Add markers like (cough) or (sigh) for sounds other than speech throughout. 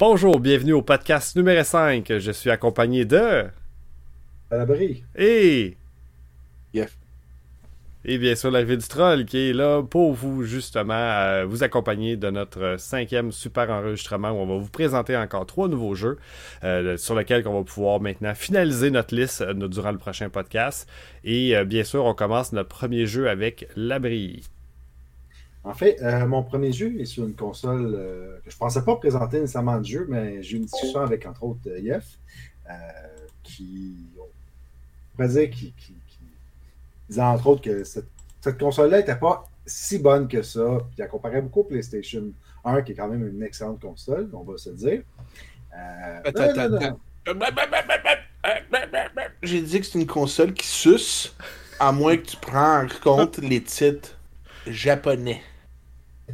Bonjour, bienvenue au podcast numéro 5. Je suis accompagné de. À l'abri. Et. Yes. Et bien sûr, la ville du troll qui est là pour vous, justement, euh, vous accompagner de notre cinquième super enregistrement où on va vous présenter encore trois nouveaux jeux euh, sur lesquels on va pouvoir maintenant finaliser notre liste euh, durant le prochain podcast. Et bien sûr, on commence notre premier jeu avec l'abri. En fait, euh, mon premier jeu est sur une console euh, que je ne pensais pas présenter nécessairement de jeu, mais j'ai eu une discussion avec, entre autres, euh, Yef, euh, qui, on pourrait dire, qui, qui- qui disait, entre autres, que cette, cette console-là n'était pas si bonne que ça, puis elle comparait beaucoup au PlayStation 1, qui est quand même une excellente console, on va se le dire. J'ai dit que c'est une console qui suce, à moins que tu prends en compte les titres japonais.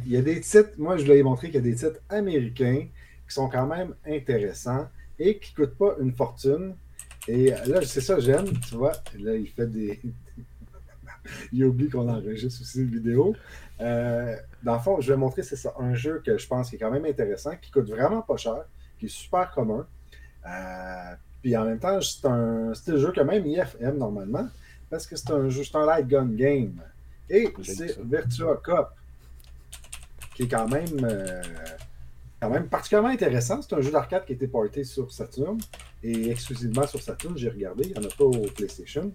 Il y a des titres, moi je voulais montrer qu'il y a des titres américains qui sont quand même intéressants et qui ne coûtent pas une fortune. Et là, c'est ça, j'aime, tu vois. Là, il fait des. (laughs) il oublie qu'on enregistre aussi une vidéo. Euh, dans le fond, je vais montrer, c'est ça, un jeu que je pense qui est quand même intéressant, qui coûte vraiment pas cher, qui est super commun. Euh, puis en même temps, c'est un style jeu que même IF aime normalement, parce que c'est un jeu, c'est un light gun game. Et c'est. Virtua Cop qui est quand même, euh, quand même particulièrement intéressant. C'est un jeu d'arcade qui a été porté sur Saturn et exclusivement sur Saturn. J'ai regardé, il n'y en a pas au PlayStation.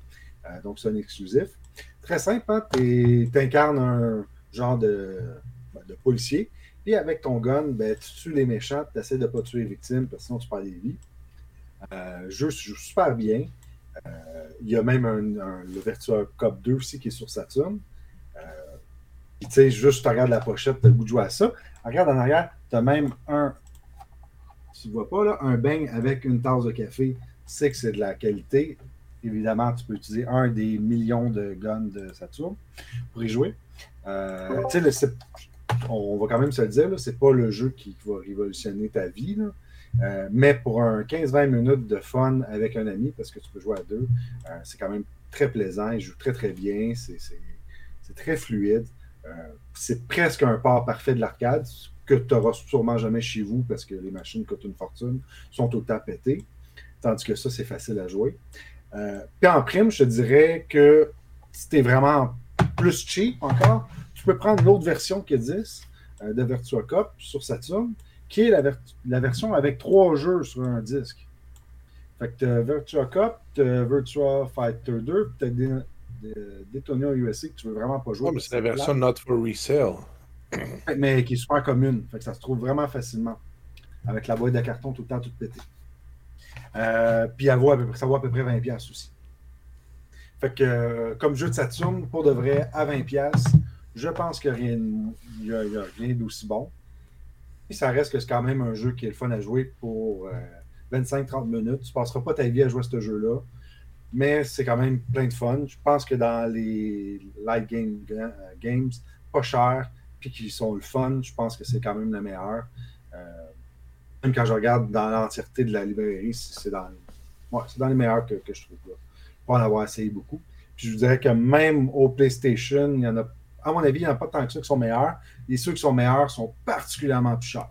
Euh, donc, c'est un exclusif. Très simple, hein? tu incarnes un genre de, ben, de policier. Puis avec ton gun, ben, tu tues les méchants, tu essaies de ne pas tuer les victimes parce que sinon tu perds des vies. Euh, le jeu se joue super bien. Euh, il y a même un, un- le Virtua Cop 2 aussi qui est sur Saturn. Puis, tu sais, juste tu regardes la pochette, tu as le goût de jouer à ça. Regarde en arrière, tu as même un. Tu ne vois pas là, un beigne avec une tasse de café. Tu sais que c'est de la qualité. Évidemment, tu peux utiliser un des millions de guns de Saturn pour y jouer. Euh, tu sais, on va quand même se le dire, c'est pas le jeu qui va révolutionner ta vie. là. Euh, mais pour un 15-20 minutes de fun avec un ami, parce que tu peux jouer à deux, euh, c'est quand même très plaisant. Il joue très très bien. C'est très fluide. Euh, c'est presque un port parfait de l'arcade que tu n'auras sûrement jamais chez vous parce que les machines coûtent une fortune, sont le temps pétées. Tandis que ça, c'est facile à jouer. Euh, Puis en prime, je te dirais que si tu es vraiment plus cheap encore, tu peux prendre l'autre version qui existe euh, de Virtua Cop sur Saturn, qui est la, ver- la version avec trois jeux sur un disque. Fait Virtua Cop, tu Virtua Fighter 2, puis Daytona USA que tu veux vraiment pas jouer. Mais c'est la version not for resale. mais qui est super commune. Fait que ça se trouve vraiment facilement. Avec la boîte de carton tout le temps toute pétée. Euh, puis ça vaut à peu près 20$ piastres aussi. Fait que euh, comme jeu de Saturn, pour de vrai, à 20$, piastres, je pense qu'il n'y a, rien d'aussi bon. Et ça reste que c'est quand même un jeu qui est le fun à jouer pour euh, 25-30 minutes. Tu ne passeras pas ta vie à jouer à ce jeu-là. Mais c'est quand même plein de fun. Je pense que dans les light game, euh, games, pas cher, puis qui sont le fun, je pense que c'est quand même le meilleur. Euh, même quand je regarde dans l'entièreté de la librairie, c'est dans, ouais, dans les meilleurs que, que je trouve là. Pas en avoir essayé beaucoup. Puis je vous dirais que même au PlayStation, il y en a, à mon avis, il n'y en a pas tant que ça qui sont meilleurs. Et ceux qui sont meilleurs sont particulièrement plus chers.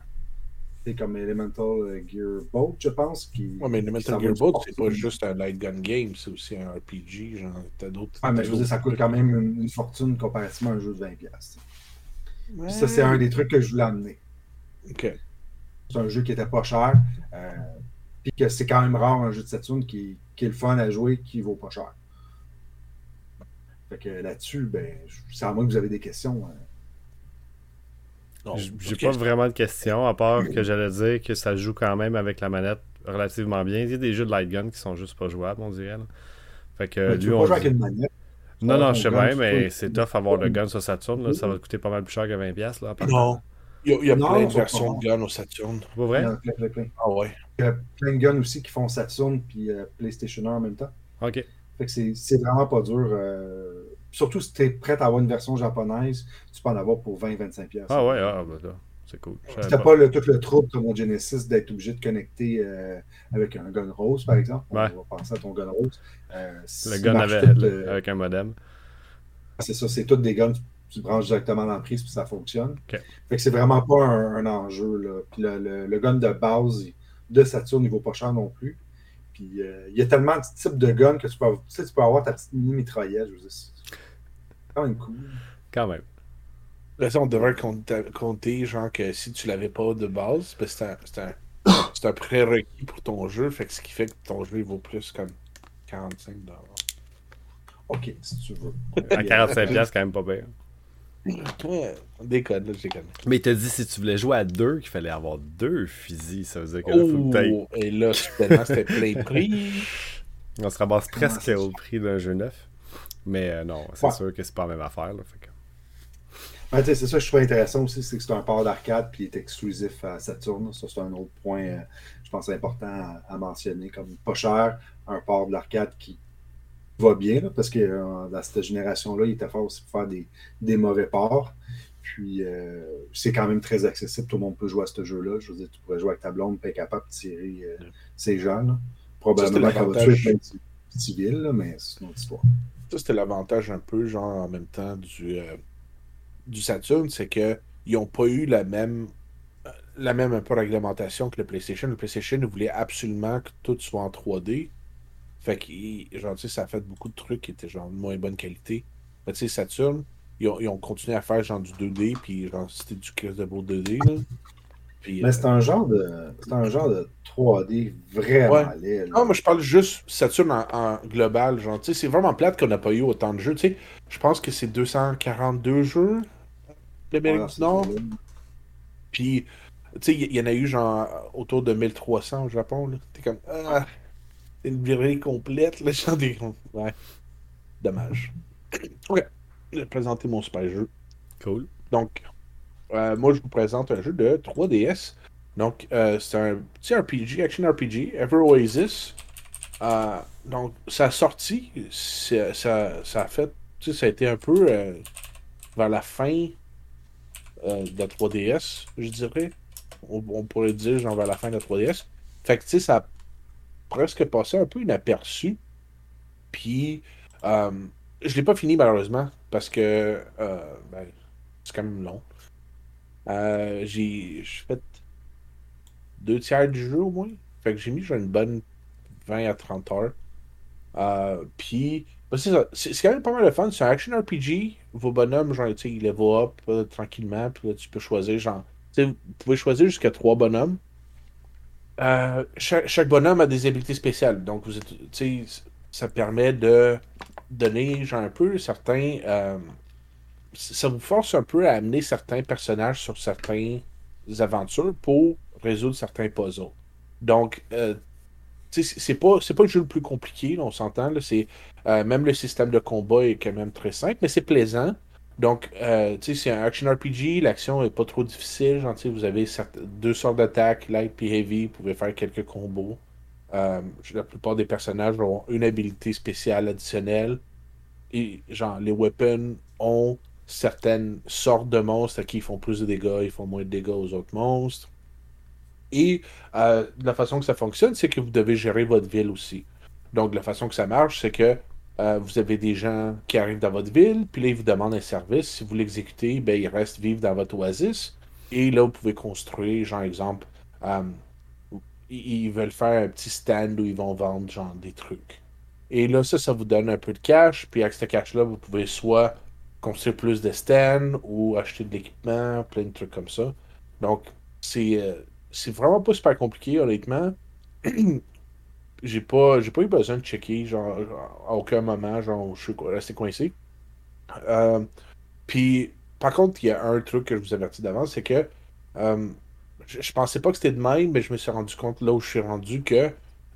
C'est comme Elemental Gear Boat, je pense. Qui, Ouais, mais s'en Gear va du Boat, sport. c'est pas juste un light gun game, c'est aussi un RPG. Genre, t'as d'autres. Ouais, mais t'as je veux dire, ça coûte quand même une, une fortune comparativement à un jeu de 20$. piastres. Puis ça, c'est un des trucs que je voulais amener. Ok. C'est un jeu qui était pas cher. euh, puis que c'est quand même rare un jeu de Saturn qui, qui est le fun à jouer, qui vaut pas cher. Fait que là-dessus, ben, c'est à moi que vous avez des questions. hein. J'ai pas vraiment de questions, à part que j'allais dire que ça joue quand même avec la manette relativement bien. Il y a des jeux de light gun qui sont juste pas jouables, on dirait. là. Fait que Mais tu lui, peux on pas jouer dit- avec une manette? Non, non, je sais gun, bien, mais peux- c'est tough avoir le gun sur Saturn. là. Ça va coûter pas mal plus cher que 20$. piastres, Là. Non. Il y a, il y a Non, plein de versions de guns au Saturn. Pas vrai? Il y en a plein, plein, plein. Ah ouais. Il y a plein de guns aussi qui font Saturn puis euh, PlayStation 1 en même temps. Ok. Fait que c'est c'est vraiment pas dur. euh, Surtout si tu es prêt à avoir une version japonaise, tu peux en avoir pour 20-25$. piastres. Ah ouais, ah, bah là, c'est cool. C'était pas. pas le, tout le trouble comme au Genesis d'être obligé de connecter euh, avec un gun rose, par exemple. Ouais. On va penser à ton gun rose. Euh, Le gun tout, euh, avec un modem. C'est ça, c'est tous des guns tu branches directement dans la prise puis ça fonctionne. Ok. Fait que c'est vraiment pas un, un enjeu. Là. Puis le, le- le gun de base de Saturn, il vaut pas cher non plus. Puis euh, il y a tellement de types de guns que tu peux, avoir- tu sais, tu peux avoir ta petite mini-mitraillette. Je veux dire, quand même cool. Quand même. Là, ça, on devrait compter, compter, genre, que si tu l'avais pas de base, c'est un, c'est un, c'est un prérequis pour ton jeu, fait que ce qui fait que ton jeu il vaut plus comme 45 Ok, si tu veux. À 45$, piastres, quand même pas pire. Ouais, on déconne, là, je déconne. Mais il t'a dit si tu voulais jouer à deux, qu'il fallait avoir deux fusils. Ça veut dire que là, faut que Oh, et là, c'était plein prix. (laughs) On se ramasse presque c'est au prix d'un jeu neuf. Mais euh, non, c'est Ouais. sûr que c'est pas la même affaire. Là, fait que- Ouais, tu sais, c'est ça que je trouve intéressant aussi, c'est que c'est un port d'arcade puis il est exclusif à Saturn. Ça, c'est un autre point, euh, je pense, important à, à mentionner. Comme pas cher, un port de l'arcade qui va bien, là, parce que euh, dans cette génération-là, il était fort aussi pour faire des, des mauvais ports. Puis euh, c'est quand même très accessible. Tout le monde peut jouer à ce jeu-là. Je veux dire, tu pourrais jouer avec ta blonde et être capable de tirer euh, ces gens. là. Probablement qu'elle va tuer plein de civils, là, mais c'est une autre histoire. Ça, c'était l'avantage un peu, genre, en même temps, du, euh, du Saturn, c'est que ils n'ont pas eu la même euh, la même un peu réglementation que le PlayStation. Le PlayStation voulait absolument que tout soit en 3D. Fait que, genre, tu sais, ça a fait beaucoup de trucs qui étaient, genre, de moins bonne qualité. Mais tu sais, Saturn, ils ont, ils ont continué à faire, genre, du 2D, puis, genre, c'était du crise de beau 2D, là. Puis, Mais euh, c'est un genre de c'est un genre de 3D vraiment Ouais. laid. là. Non, moi je parle juste Saturn en, en global. Genre, tu sais, c'est vraiment plate qu'on n'a pas eu autant de jeux. Tu sais, je pense que c'est 242 jeux d'Amérique Ouais, du Nord. Puis, tu sais, il y, y en a eu genre autour de 1300 au Japon. là. T'es comme, ah, c'est une virée complète. Là, (laughs) genre des. Ouais. Dommage. (laughs) Ok. Je vais présenter mon super jeu. Cool. Donc, euh, moi, je vous présente un jeu de 3DS. Donc, euh, c'est un petit RPG, action RPG, Ever Oasis. Euh, donc, sa sortie, ça, ça a fait, ça a été un peu euh, vers la fin de la 3DS, je dirais. On, pourrait dire, genre, vers la fin de la 3DS. Fait que, ça a presque passé un peu inaperçu. Puis, je l'ai pas fini, malheureusement, parce que, ben, c'est quand même long. Euh, j'ai fait deux tiers du jeu au moins. Fait que j'ai mis genre une bonne 20 à 30 heures. Euh, puis, ben, c'est. C'est quand même pas mal de fun. C'est un action RPG. Vos bonhommes, genre, tu sais, ils up euh, tranquillement. Puis là, tu peux choisir, genre, vous pouvez choisir jusqu'à trois bonhommes. Chaque, chaque bonhomme a des habilités spéciales. Donc, vous êtes, ça permet de donner, genre, un peu certains. Ça vous force un peu à amener certains personnages sur certaines aventures pour résoudre certains puzzles. Donc, euh, c'est pas, c'est pas le jeu le plus compliqué, on s'entend. C'est, euh, même le système de combat est quand même très simple, mais c'est plaisant. Donc, euh, c'est un action RPG, l'action est pas trop difficile. Genre, vous avez deux sortes d'attaques, light et heavy, vous pouvez faire quelques combos. Euh, la plupart des personnages ont une habilité spéciale additionnelle. Et, genre, les weapons ont certaines sortes de monstres à qui ils font plus de dégâts, ils font moins de dégâts aux autres monstres. Et euh, la façon que ça fonctionne, c'est que vous devez gérer votre ville aussi. Donc, la façon que ça marche, c'est que euh, vous avez des gens qui arrivent dans votre ville, puis là, ils vous demandent un service. Si vous l'exécutez, ben, ils restent vivre dans votre oasis. Et là, vous pouvez construire, genre, exemple, euh, ils veulent faire un petit stand où ils vont vendre, genre, des trucs. Et là, ça, ça vous donne un peu de cash. Puis avec ce cash-là, vous pouvez soit construire plus de stands ou acheter de l'équipement, plein de trucs comme ça. Donc, c'est euh, vraiment pas super compliqué, honnêtement. (clears throat) j'ai pas, j'ai pas eu besoin de checker, genre, à aucun moment, genre, je suis resté coincé. Euh, puis, par contre, il y a un truc que je vous avertis d'avance, c'est que euh, je, pensais pas que c'était de même, mais je me suis rendu compte là où je suis rendu que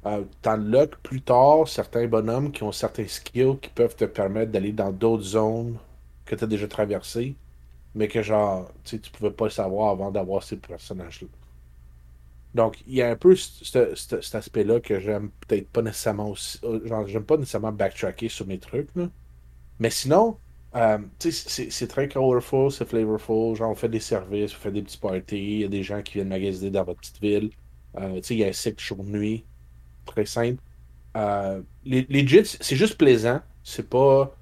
euh, t'unlock plus tard certains bonhommes qui ont certains skills qui peuvent te permettre d'aller dans d'autres zones que tu as déjà traversées, mais que genre, tu tu pouvais pas le savoir avant d'avoir ces personnages-là. Donc, il y a un peu ce- ce- ce- cet aspect-là que j'aime peut-être pas nécessairement aussi. euh, Genre, j'aime pas nécessairement backtracker sur mes trucs, là. Mais sinon, euh, c'est très colorful, c'est flavorful. Genre, on fait des services, on fait des petits parties, il y a des gens qui viennent magasiner dans votre petite ville. Euh, il y a un cycle jour-nuit, très simple. Euh, les, les c'est juste plaisant. C'est pas.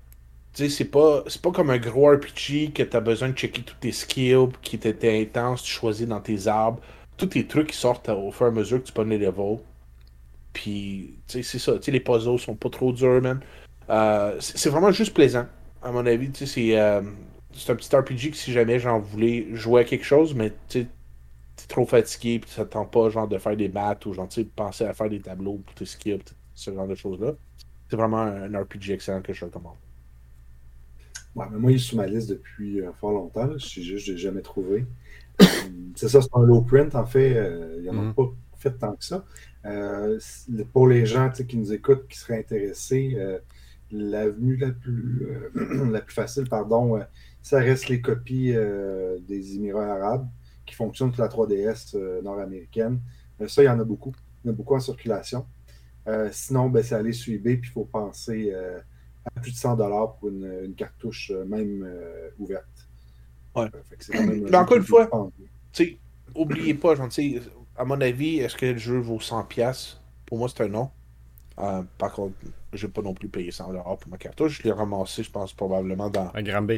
Tu sais, c'est pas, pas comme un gros RPG que tu as besoin de checker tous tes skills, qui étaient intenses, tu choisis dans tes arbres. Tous tes trucs qui sortent au fur et à mesure que tu pognes les levels. Puis, tu sais, c'est ça. Tu sais, les puzzles sont pas trop durs, man. Euh, c'est vraiment juste plaisant, à mon avis. Tu sais, c'est, euh, un petit RPG que si jamais j'en voulais jouer à quelque chose, mais tu sais, t'es trop fatigué, puis ça te tente pas, genre, de faire des maths ou, genre, tu sais, penser à faire des tableaux pour tes skills, ce genre de choses-là. C'est vraiment un RPG excellent que je recommande. Ouais, mais moi, il est sous ma liste depuis euh, fort longtemps. Je suis juste, je l'ai jamais trouvé. Euh, c'est ça, c'est un low print, en fait. Euh, il n'y en a Mhm. pas fait tant que ça. Euh, pour les gens tu sais, qui nous écoutent, qui seraient intéressés, euh, l'avenue la plus, euh, (clears throat) la plus facile, pardon, euh, ça reste les copies euh, des Émirats arabes qui fonctionnent sur la 3DS euh, nord-américaine. Euh, ça, il y en a beaucoup. Il y en a beaucoup en circulation. Euh, sinon, ben, c'est aller sur eBay, puis il faut penser euh, à plus de 100 pour une, une cartouche euh, même euh, ouverte. Ouais. Euh, même Mais encore une fois. Tu sais, oubliez pas, genre, tu sais, à mon avis, est-ce que le jeu vaut 100$? Pour moi, c'est un non. Euh, par contre, je vais pas non plus payer 100$ pour ma cartouche. Je l'ai ramassé, je pense, probablement dans Un grand B.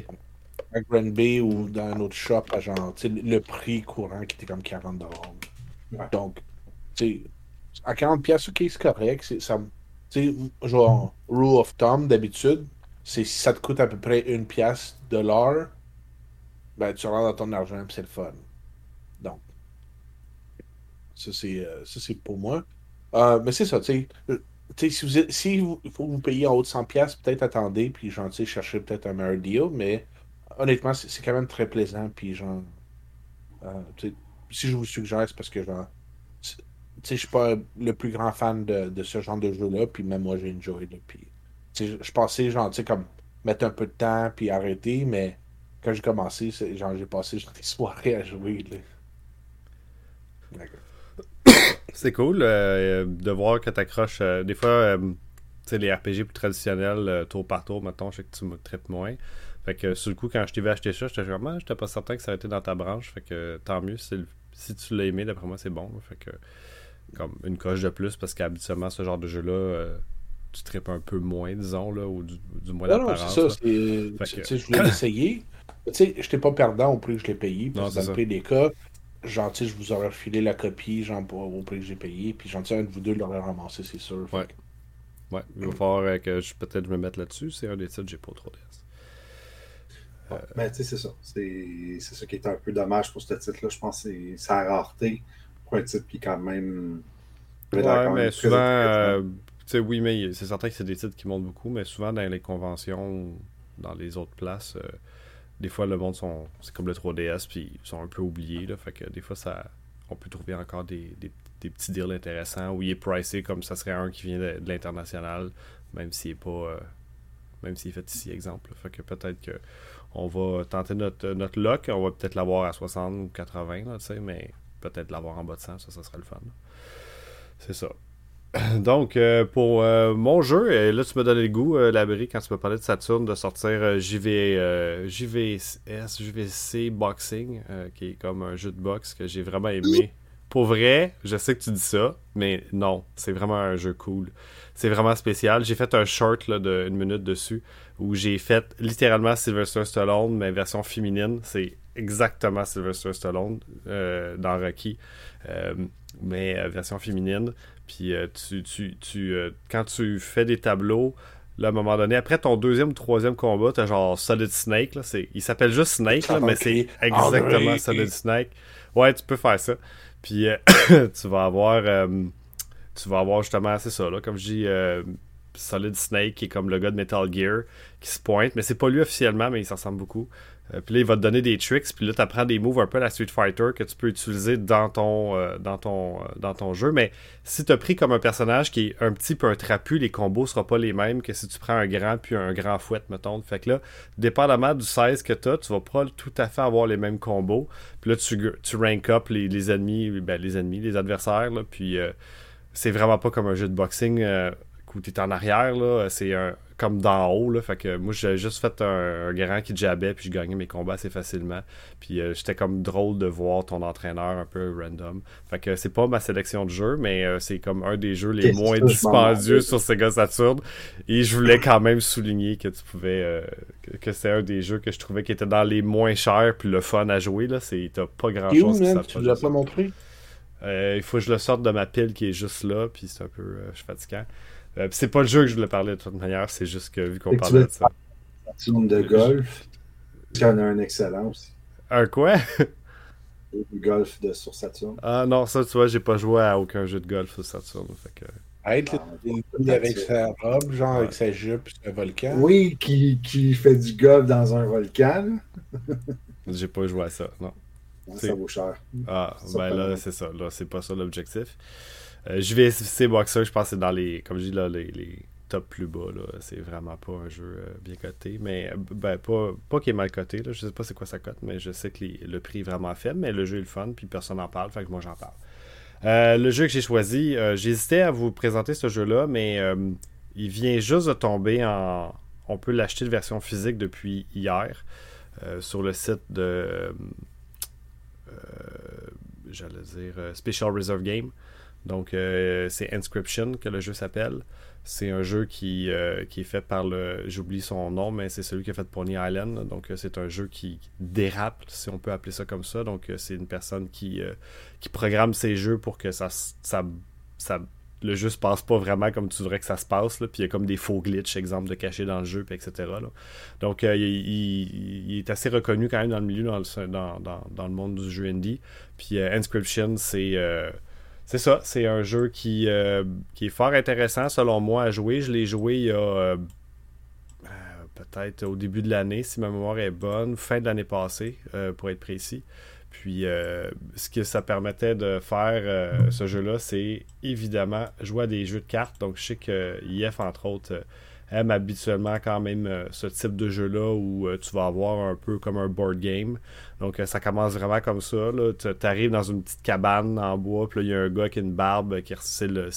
un Grand Bay ou dans un autre shop à genre, tu sais, le prix courant qui était comme 40$. Ouais. Donc, tu sais, à 40$, ok, c'est correct. c'est- Ça, me- tu sais, genre, rule of thumb, d'habitude, c'est si ça te coûte à peu près une pièce de l'heure, ben, tu rentres dans ton argent, puis c'est le fun. Donc, ça, c'est euh, pour moi. Euh, mais c'est ça, tu sais. euh, si vous si vous- faut vous payer en haut de 100$, peut-être attendez, puis sais, cherchez peut-être un meilleur deal, mais honnêtement, c'est quand même très plaisant, puis genre, si je vous suggère, c'est parce que genre, je suis pas le plus grand fan de, de ce genre de jeu-là, puis même moi, j'ai enjoy, là, puis, tu sais, je- pensais, genre, tu sais, comme, mettre un peu de temps, puis arrêter, mais quand j'ai commencé, genre, j'ai passé genre, des (laughs) soirées à jouer. (coughs) C'est cool euh, de voir que tu accroches. des fois, euh, tu les RPG plus traditionnels, euh, tour par tour, mettons, je sais que tu me traites moins. Fait que sur le coup, quand je t'ai vu acheter ça, j'étais genre, Ah, j'étais pas certain que ça aurait été dans ta branche. Fait que tant mieux. Si tu l'as aimé, d'après moi, c'est bon. Fait que, comme une coche de plus, parce qu'habituellement, ce genre de jeu-là, euh, tu tripes un peu moins, disons, là, ou du, du moins Non, non, c'est ça. que- Je voulais (coughs) l'essayer. Tu sais, j'étais pas perdant au prix que je l'ai payé. Non, Parce que c'est dans le des cas, genre, je vous aurais refilé la copie, genre, au prix que j'ai payé. Puis, sais, un de vous deux l'aurait ramassé, c'est sûr. Ouais. que- Ouais, il va falloir euh, que je peut-être me mette là-dessus. C'est un des titres que j'ai pas trop DS. Ouais, Mais tu sais, c'est ça. C'est c'est ça qui est un peu dommage pour ce titre-là. Je pense que c'est sa rareté est quand même. Ouais, quand même mais très souvent, euh, tu sais, oui, mais c'est certain que c'est des titres qui montent beaucoup, mais souvent dans les conventions, dans les autres places, euh, des fois le monde sont, c'est comme le 3DS, puis ils sont un peu oubliés, là, fait que des fois ça, on peut trouver encore des, des, des petits deals intéressants où il est pricé comme ça serait un qui vient de, de l'international, même s'il est pas, euh, même s'il est fait ici, exemple. là. Fait que peut-être que on va tenter notre, notre lock, on va peut-être l'avoir à 60 ou 80, là, tu sais, mais peut-être l'avoir en bas de 100, ça, ça serait le fun. C'est ça. (clears throat) Donc, euh, pour euh, mon jeu, et là, tu me donné le goût, euh, Labri, quand tu me parlais de Saturn, de sortir euh, JV, JVS, JVC Boxing, qui est comme un jeu de boxe que j'ai vraiment aimé. Pour vrai, je sais que tu dis ça, mais non, c'est vraiment un jeu cool. C'est vraiment spécial. J'ai fait un short là, de une minute dessus où j'ai fait littéralement Sylvester Stallone, mais version féminine. C'est exactement Sylvester Stallone euh, dans Rocky, euh, mais euh, version féminine. Puis euh, tu, tu, tu, quand tu fais des tableaux, là, à un moment donné, après ton deuxième ou troisième combat, t'as genre Solid Snake. Là, il s'appelle juste Snake, là, mais c'est exactement. Solid Snake. Ouais, tu peux faire ça. Puis euh, (coughs) tu vas avoir. euh, tu vas avoir justement, c'est ça, là, comme je dis, euh, Solid Snake, qui est comme le gars de Metal Gear, qui se pointe, mais c'est pas lui officiellement, mais il s'en ressemble beaucoup. Euh, puis là, il va te donner des tricks, puis là, tu apprends des moves un peu la Street Fighter que tu peux utiliser dans ton, euh, dans ton, euh, dans ton jeu. Mais si tu as pris comme un personnage qui est un petit peu un trapu, les combos seront pas les mêmes que si tu prends un grand puis un grand fouet, mettons. Fait que là, dépendamment du size que tu as, tu vas pas tout à fait avoir les mêmes combos. Puis là, tu, tu rank up les, les ennemis, ben, les ennemis, les adversaires, là, puis c'est vraiment pas comme un jeu de boxing. Euh, coup, t'es en arrière, là, c'est un, comme d'en haut, là. Fait que moi, j'ai juste fait un, grand qui jabait, puis je gagnais mes combats assez facilement. Puis euh, j'étais comme drôle de voir ton entraîneur un peu random. Fait que c'est pas ma sélection de jeux, mais euh, c'est comme un des jeux les moins dispendieux sur Sega Saturn. Et je voulais quand même souligner que tu pouvais. Euh, que, c'est un des jeux que je trouvais qui était dans les moins chers, puis le fun à jouer, là. T'as pas grand chose. Où, tu l'as pas montré? il faut que je le sorte de ma pile qui est juste là, puis c'est un peu je suis fatiguant. Euh, c'est pas le jeu que je voulais parler de toute manière, c'est juste que vu qu'on parlait de ça. Un de golf, il y en a un excellent aussi. Un quoi? Du golf de, sur Saturn. Ah non, ça tu vois, j'ai pas joué à aucun jeu de golf sur Saturn. Fait que... Être ah, avec sa robe, genre avec sa jupe, un volcan. Oui, qui, qui fait du golf dans un volcan. (laughs) j'ai pas joué à ça, non. ça vaut cher. Ah, ben là, c'est ça. Là, c'est pas ça l'objectif. Euh, je vais essayer Boxer, je pense que c'est dans les, comme je dis là, les, top plus bas. C'est vraiment pas un jeu euh, bien coté. Mais euh, ben, pas, pas qu'il est mal coté. Là. Je sais pas c'est quoi sa cote, mais je sais que le prix est vraiment faible. Mais le jeu est le fun, puis personne n'en parle, fait que moi j'en parle. le jeu que j'ai choisi, j'hésitais à vous présenter ce jeu-là, mais il vient juste de tomber en. On peut l'acheter de version physique depuis hier sur le site de. J'allais dire Special Reserve Game. Donc, euh, c'est Inscription que le jeu s'appelle. C'est un jeu qui, euh, qui, est fait par le. J'oublie son nom, mais c'est celui qui a fait Pony Island. Donc, euh, c'est un jeu qui dérape, si on peut appeler ça comme ça. Donc, c'est une personne qui, qui programme ses jeux pour que ça, ça, ça, le jeu se passe pas vraiment comme tu voudrais que ça se passe. Puis, il y a comme des faux glitches, exemple, de cacher dans le jeu, etc. Donc, il, est assez reconnu quand même dans le milieu, dans le, dans, dans, le monde du jeu indie. Puis, Inscription, c'est c'est ça, c'est un jeu qui, euh, qui, est fort intéressant selon moi à jouer. Je l'ai joué il y a euh, euh, peut-être au début de l'année, si ma mémoire est bonne, fin de l'année passée, pour être précis. Puis ce que ça permettait de faire ce jeu-là, c'est évidemment jouer à des jeux de cartes. Donc je sais que IF, entre autres, aime habituellement quand même ce type de jeu-là où tu vas avoir un peu comme un board game. Donc, euh, ça commence vraiment comme ça. Tu arrives dans une petite cabane en bois, puis il y a un gars qui a une barbe, qui c'est le,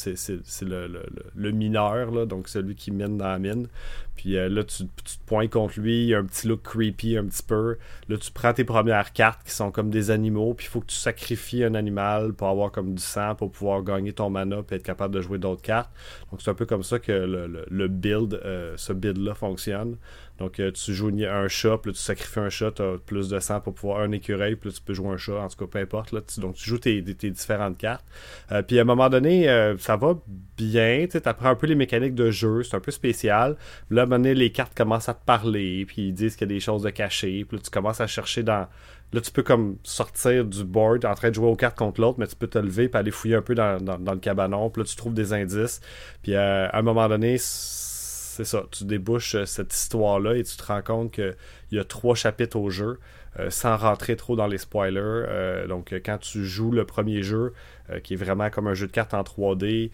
le, mineur, là, donc celui qui mine dans la mine. Puis euh, là, tu, te pointes contre lui, il y a un petit look creepy un petit peu. Là, tu prends tes premières cartes qui sont comme des animaux, puis il faut que tu sacrifies un animal pour avoir comme du sang, pour pouvoir gagner ton mana, puis être capable de jouer d'autres cartes. Donc, c'est un peu comme ça que le, build, euh, ce build-là fonctionne. Donc, euh, tu joues un chat, puis tu sacrifies un chat, tu as plus de sang pour pouvoir un écureuil, puis tu peux jouer un chat, en tout cas, peu importe. Là, donc, tu joues tes, différentes cartes. Euh, puis, à un moment donné, euh, ça va bien. Tu apprends un peu les mécaniques de jeu, c'est un peu spécial. Là, à un moment donné, les cartes commencent à te parler, puis ils disent qu'il y a des choses de cachées, puis là, tu commences à chercher dans. Là, tu peux comme sortir du board en train de jouer aux cartes contre l'autre, mais tu peux te lever puis aller fouiller un peu dans, dans le cabanon. Puis là, tu trouves des indices. Puis à un moment donné, c'est ça, tu débouches euh, cette histoire-là et tu te rends compte qu'il y a trois chapitres au jeu, euh, sans rentrer trop dans les spoilers. Euh, donc, quand tu joues le premier jeu, qui est vraiment comme un jeu de cartes en 3D,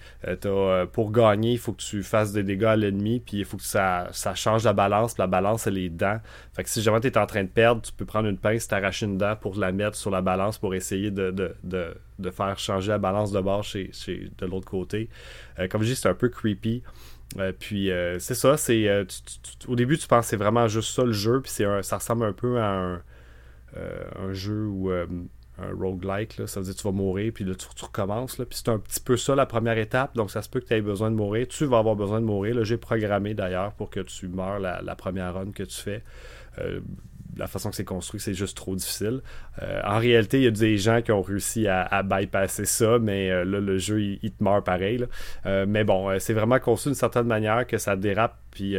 pour gagner, il faut que tu fasses des dégâts à l'ennemi, puis il faut que ça, change la balance, la balance, elle est dents. Fait que si jamais tu es en train de perdre, tu peux prendre une pince, t'arracher une dent pour la mettre sur la balance pour essayer de, faire changer la balance de bord de l'autre côté. comme je dis, c'est un peu creepy. Euh, puis euh, c'est ça, c'est euh, au début tu penses c'est vraiment juste ça le jeu, puis ça ressemble un peu à un, un jeu ou un roguelike, là, ça veut dire tu vas mourir, puis là tu, recommences, là, puis c'est un petit peu ça la première étape, donc ça se peut que tu aies besoin de mourir, tu vas avoir besoin de mourir, j'ai programmé d'ailleurs pour que tu meurs la, première run que tu fais la façon que c'est construit, c'est juste trop difficile. Euh, en réalité, il y a des gens qui ont réussi à, bypasser ça, mais euh, là, le jeu, il, te meurt pareil. Euh, mais bon, c'est vraiment construit d'une certaine manière que ça dérape, puis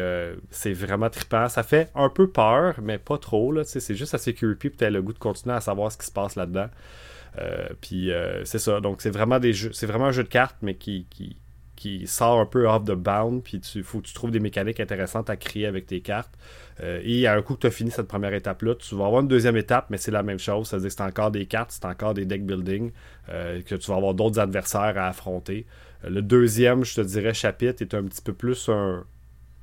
c'est vraiment trippant. Ça fait un peu peur, mais pas trop. C'est juste assez creepy, puis tu as le goût de continuer à savoir ce qui se passe là-dedans. puis c'est ça. Donc c'est vraiment des jeux, c'est vraiment un jeu de cartes, mais qui, qui sort un peu off the bound, puis il faut que tu trouves des mécaniques intéressantes à créer avec tes cartes. Euh, et à un coup que tu as fini cette première étape-là, tu vas avoir une deuxième étape, mais c'est la même chose. Ça veut dire que c'est encore des cartes, c'est encore des deck building, euh, que tu vas avoir d'autres adversaires à affronter. Euh, le deuxième, je te dirais, chapitre est un petit peu plus un.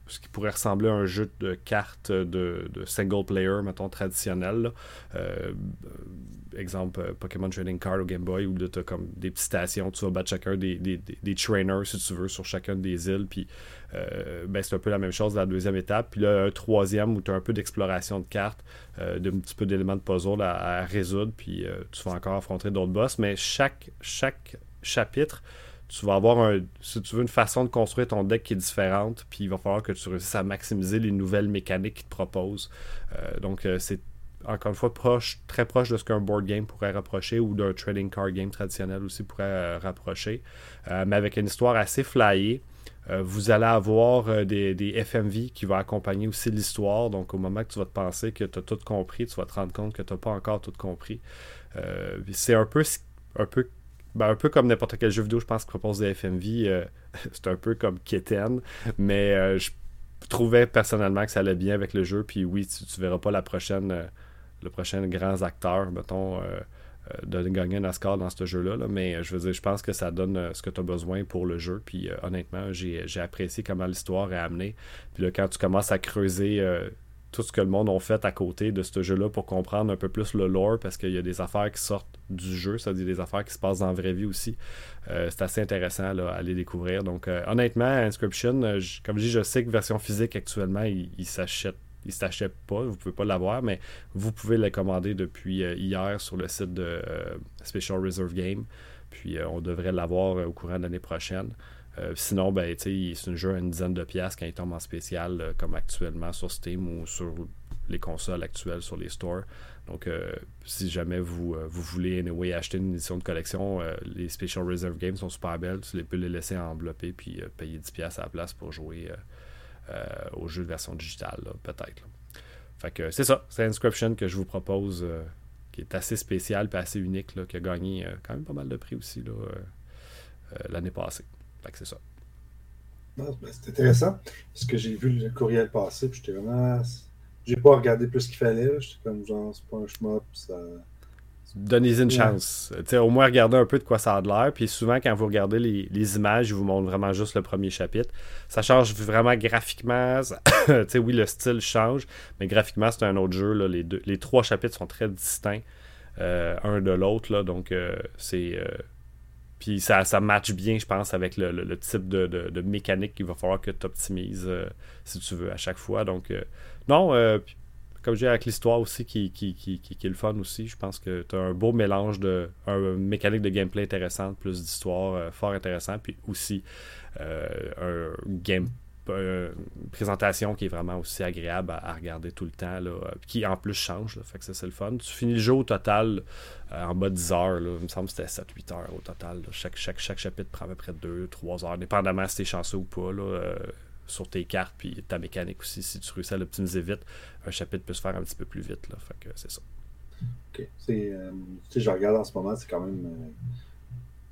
ce qui pourrait ressembler à un jeu de cartes de, single player, mettons, traditionnel. Exemple, euh, Pokémon Trading Card au Game Boy, où tu as comme des petites stations, tu vas battre chacun des, des, trainers, si tu veux, sur chacune des îles. Puis euh, ben, c'est un peu la même chose dans la deuxième étape. Puis là, un troisième où tu as un peu d'exploration de cartes, d'un petit peu d'éléments de puzzle à, résoudre. Puis tu vas encore affronter d'autres boss. Mais chaque, chaque chapitre tu vas avoir si tu veux, une façon de construire ton deck qui est différente, puis il va falloir que tu réussisses à maximiser les nouvelles mécaniques qu'il te propose. Euh, donc, euh, c'est encore une fois proche, très proche de ce qu'un board game pourrait rapprocher ou d'un trading card game traditionnel aussi pourrait euh, rapprocher, mais avec une histoire assez flyée. vous allez avoir des, FMV qui vont accompagner aussi l'histoire. Donc, au moment que tu vas te penser que tu as tout compris, tu vas te rendre compte que tu n'as pas encore tout compris. c'est un peu, un peu ben, un peu comme n'importe quel jeu vidéo, je pense, qui propose des FMV. Euh, (laughs) c'est un peu comme Kitten. Mais euh, je trouvais personnellement que ça allait bien avec le jeu. Puis oui, tu, tu verras pas la prochaine, euh, le prochain grand acteur, mettons, de gagner un dans ce jeu-là. Mais je veux dire, je pense que ça donne ce que tu as besoin pour le jeu. Puis honnêtement, j'ai apprécié comment l'histoire est amenée. Puis là, quand tu commences à creuser tout ce que le monde a fait à côté de ce jeu-là pour comprendre un peu plus le lore parce qu'il y a des affaires qui sortent du jeu, c'est-à-dire des affaires qui se passent dans la vraie vie aussi. Euh, c'est assez intéressant là, à aller découvrir. Donc, euh, honnêtement, Inscription, euh, comme je dis, je sais que version physique actuellement, il, s'achète il s'achète pas, vous pouvez pas l'avoir, mais vous pouvez le commander depuis hier sur le site de Special Reserve Game. Puis on devrait l'avoir au courant de l'année prochaine. Euh, sinon, ben, c'est un jeu à une dizaine de pièces quand il tombe en spécial, euh, comme actuellement sur Steam ou sur les consoles actuelles sur les stores. Donc, euh, si jamais vous, vous voulez acheter une édition de collection, les Special Reserve Games sont super belles. Tu peux les laisser envelopper puis payer 10$ à la place pour jouer au jeu de version digitale, peut-être. Fait que c'est ça, c'est Inscription que je vous propose, qui est assez spécial et assez unique, qui a gagné quand même pas mal de prix aussi l'année passée. Fait que c'est ça. Ben, c'est intéressant. Parce que j'ai vu le courriel passer, puis j'étais vraiment. J'ai pas regardé plus qu'il fallait. J'étais comme genre, c'est pas un shmup, ça. Donnez-y une chance. au moins, regardez un peu de quoi ça a de l'air. Puis souvent, quand vous regardez les, images, ils vous montrent vraiment juste le premier chapitre. Ça change vraiment graphiquement. (coughs) oui, le style change, mais graphiquement, c'est un autre jeu. Là. Les, deux, les trois chapitres sont très distincts euh, un de l'autre. Donc, euh, c'est. Euh, puis ça, ça match bien, je pense, avec le, type de, mécanique qu'il va falloir que tu optimises si tu veux à chaque fois. Donc, non, euh, comme je dis, avec l'histoire aussi qui, qui, qui, qui, est le fun aussi, je pense que tu as un beau mélange de un, mécanique de gameplay intéressante, plus d'histoire fort intéressant, puis aussi un game une présentation qui est vraiment aussi agréable à, regarder tout le temps, là, qui en plus change. fait que ça, c'est le fun. Tu finis le jeu au total euh, en bas de 10 heures. il me semble que c'était 7-8 heures au total. Chaque, chaque, chaque chapitre prend à peu près 2-3 heures, dépendamment si t'es chanceux ou pas. Là, euh, sur tes cartes, puis ta mécanique aussi. Si tu réussis à l'optimiser vite, un chapitre peut se faire un petit peu plus vite. Là, fait que c'est ça. Ok. C'est, euh, je regarde en ce moment, c'est quand même.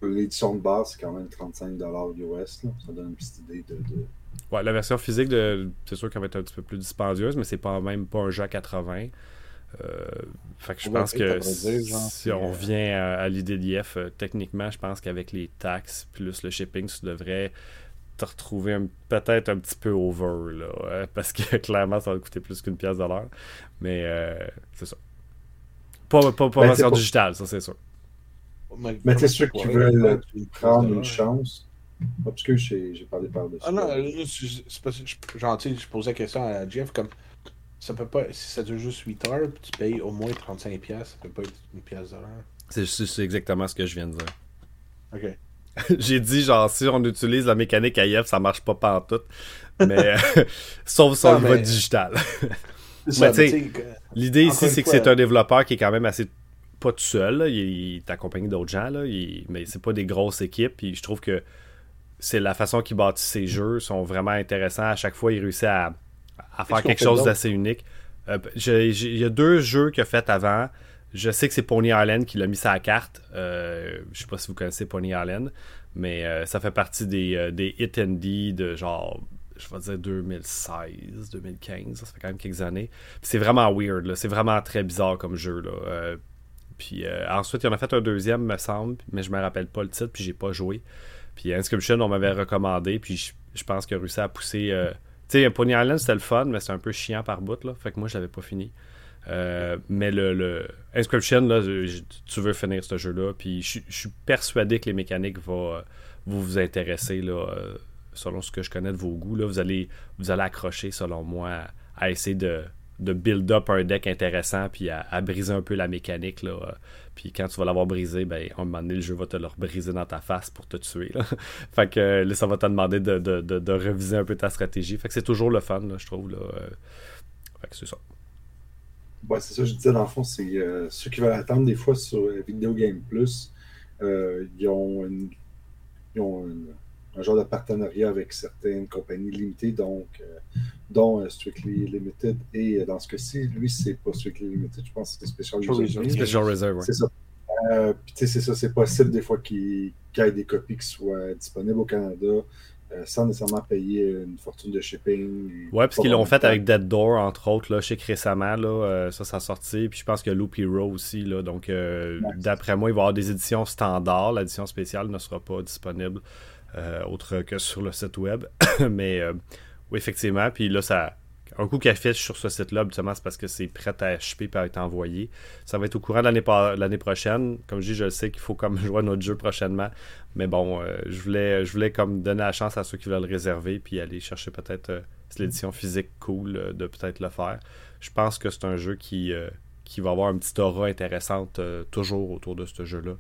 L'édition de base, c'est quand même 35$ US. Là. Ça donne une petite idée de Ouais, la version physique, de, c'est sûr qu'elle va être un petit peu plus dispendieuse, mais c'est pas même pas un jeu à 80. Euh, fait que je pense que si on revient à, l'idée d'IF, euh, techniquement, je pense qu'avec les taxes plus le shipping, tu devrais te retrouver peut-être un petit peu over, là, euh, (laughs) parce que clairement, ça va coûter plus qu'une pièce de l'heure. Mais c'est ça. Pas, pas, pas ben, version digitale, ça c'est sûr. Mais t'es sûr que tu veux prendre une chance? Parce que j'ai parlé par-dessus. Ah non, c'est pas gentil, je posais la question à Jeff comme ça peut pas. Si ça dure juste 8 heures, tu payes au moins 35$, ça peut pas être une pièce d'heure. C'est exactement ce que je viens de dire. Ok. (laughs) j'ai dit genre si on utilise la mécanique AIF, ça marche pas partout. Mais (laughs) (laughs) sauf sur le mode digital. L'idée ici, c'est que c'est un développeur qui est quand même assez pas tout seul. Il, est accompagné d'autres gens, là. mais c'est pas des grosses équipes. Je trouve que c'est la façon qu'il bâtit ses jeux sont vraiment intéressants. À chaque fois, il réussit à, faire quelque chose d'assez unique. Euh, il y a deux jeux qu'il a fait avant. Je sais que c'est Pony Island qui l'a mis la carte. Euh, je sais pas si vous connaissez Pony Island, mais euh, ça fait partie des, des hit and de genre, je vais dire 2016, 2015. Ça fait quand même quelques années. C'est vraiment weird. C'est vraiment très bizarre comme jeu. Là. puis ensuite, il en a fait un deuxième, me semble, mais je me rappelle pas le titre, puis j'ai pas joué. Puis Inscription, on m'avait recommandé, puis je, pense que à pousser euh, Tu sais, Pony Island, c'était le fun, mais c'est un peu chiant par bout, là. Fait que moi, je l'avais pas fini. Euh, mais le, le, Inscription, là, tu veux finir ce jeu-là. Puis je suis persuadé que les mécaniques vont, vous intéresser, là, selon ce que je connais de vos goûts. Là, vous, allez, vous allez accrocher, selon moi, à essayer de, de build up un deck intéressant puis à, briser un peu la mécanique. Là. Puis quand tu vas l'avoir brisé, ben, à un moment donné, le jeu va te le briser dans ta face pour te tuer. (laughs) Fait que là, ça va te demander de, de, de, réviser un peu ta stratégie. Fait que c'est toujours le fun, je trouve. Là. Euh. Fait que c'est ça. Ouais, c'est ça, je disais dans le fond, c'est euh, ceux qui veulent attendre des fois sur Video Game Plus, euh, ils ont une, ils ont une un genre de partenariat avec certaines compagnies limitées, donc, euh, dont euh, Strictly Limited. Et euh, dans ce cas-ci, lui, c'est pas Strictly Limited, je pense que c'est Special Reserve. Special Reserve, C'est ça. puis, tu sais, c'est ça, c'est possible des fois qu'il y ait des copies qui soient disponibles au Canada. Sans nécessairement payer une fortune de shipping. Ouais, parce qu'ils l'ont fait avec Dead Door, entre autres, là, je sais que récemment, là, ça, ça a sorti. Puis je pense que Loop Hero aussi. Là, donc, d'après moi, il va y avoir des éditions standards. L'édition spéciale ne sera pas disponible euh, autre que sur le site web. (coughs) Mais euh, oui, effectivement. Puis là, ça. Un coup qu'il affiche sur ce site-là, justement, c'est parce que c'est prêt à acheter et à être envoyé. Ça va être au courant l'année prochaine. Comme je dis, je sais qu'il faut comme (laughs) jouer à notre jeu prochainement. Mais bon, euh, je, voulais, je voulais comme donner la chance à ceux qui veulent le réserver puis aller chercher peut-être l'édition physique cool de peut-être le faire. Je pense que c'est un jeu qui, qui va avoir une petite aura intéressante toujours autour de ce jeu-là.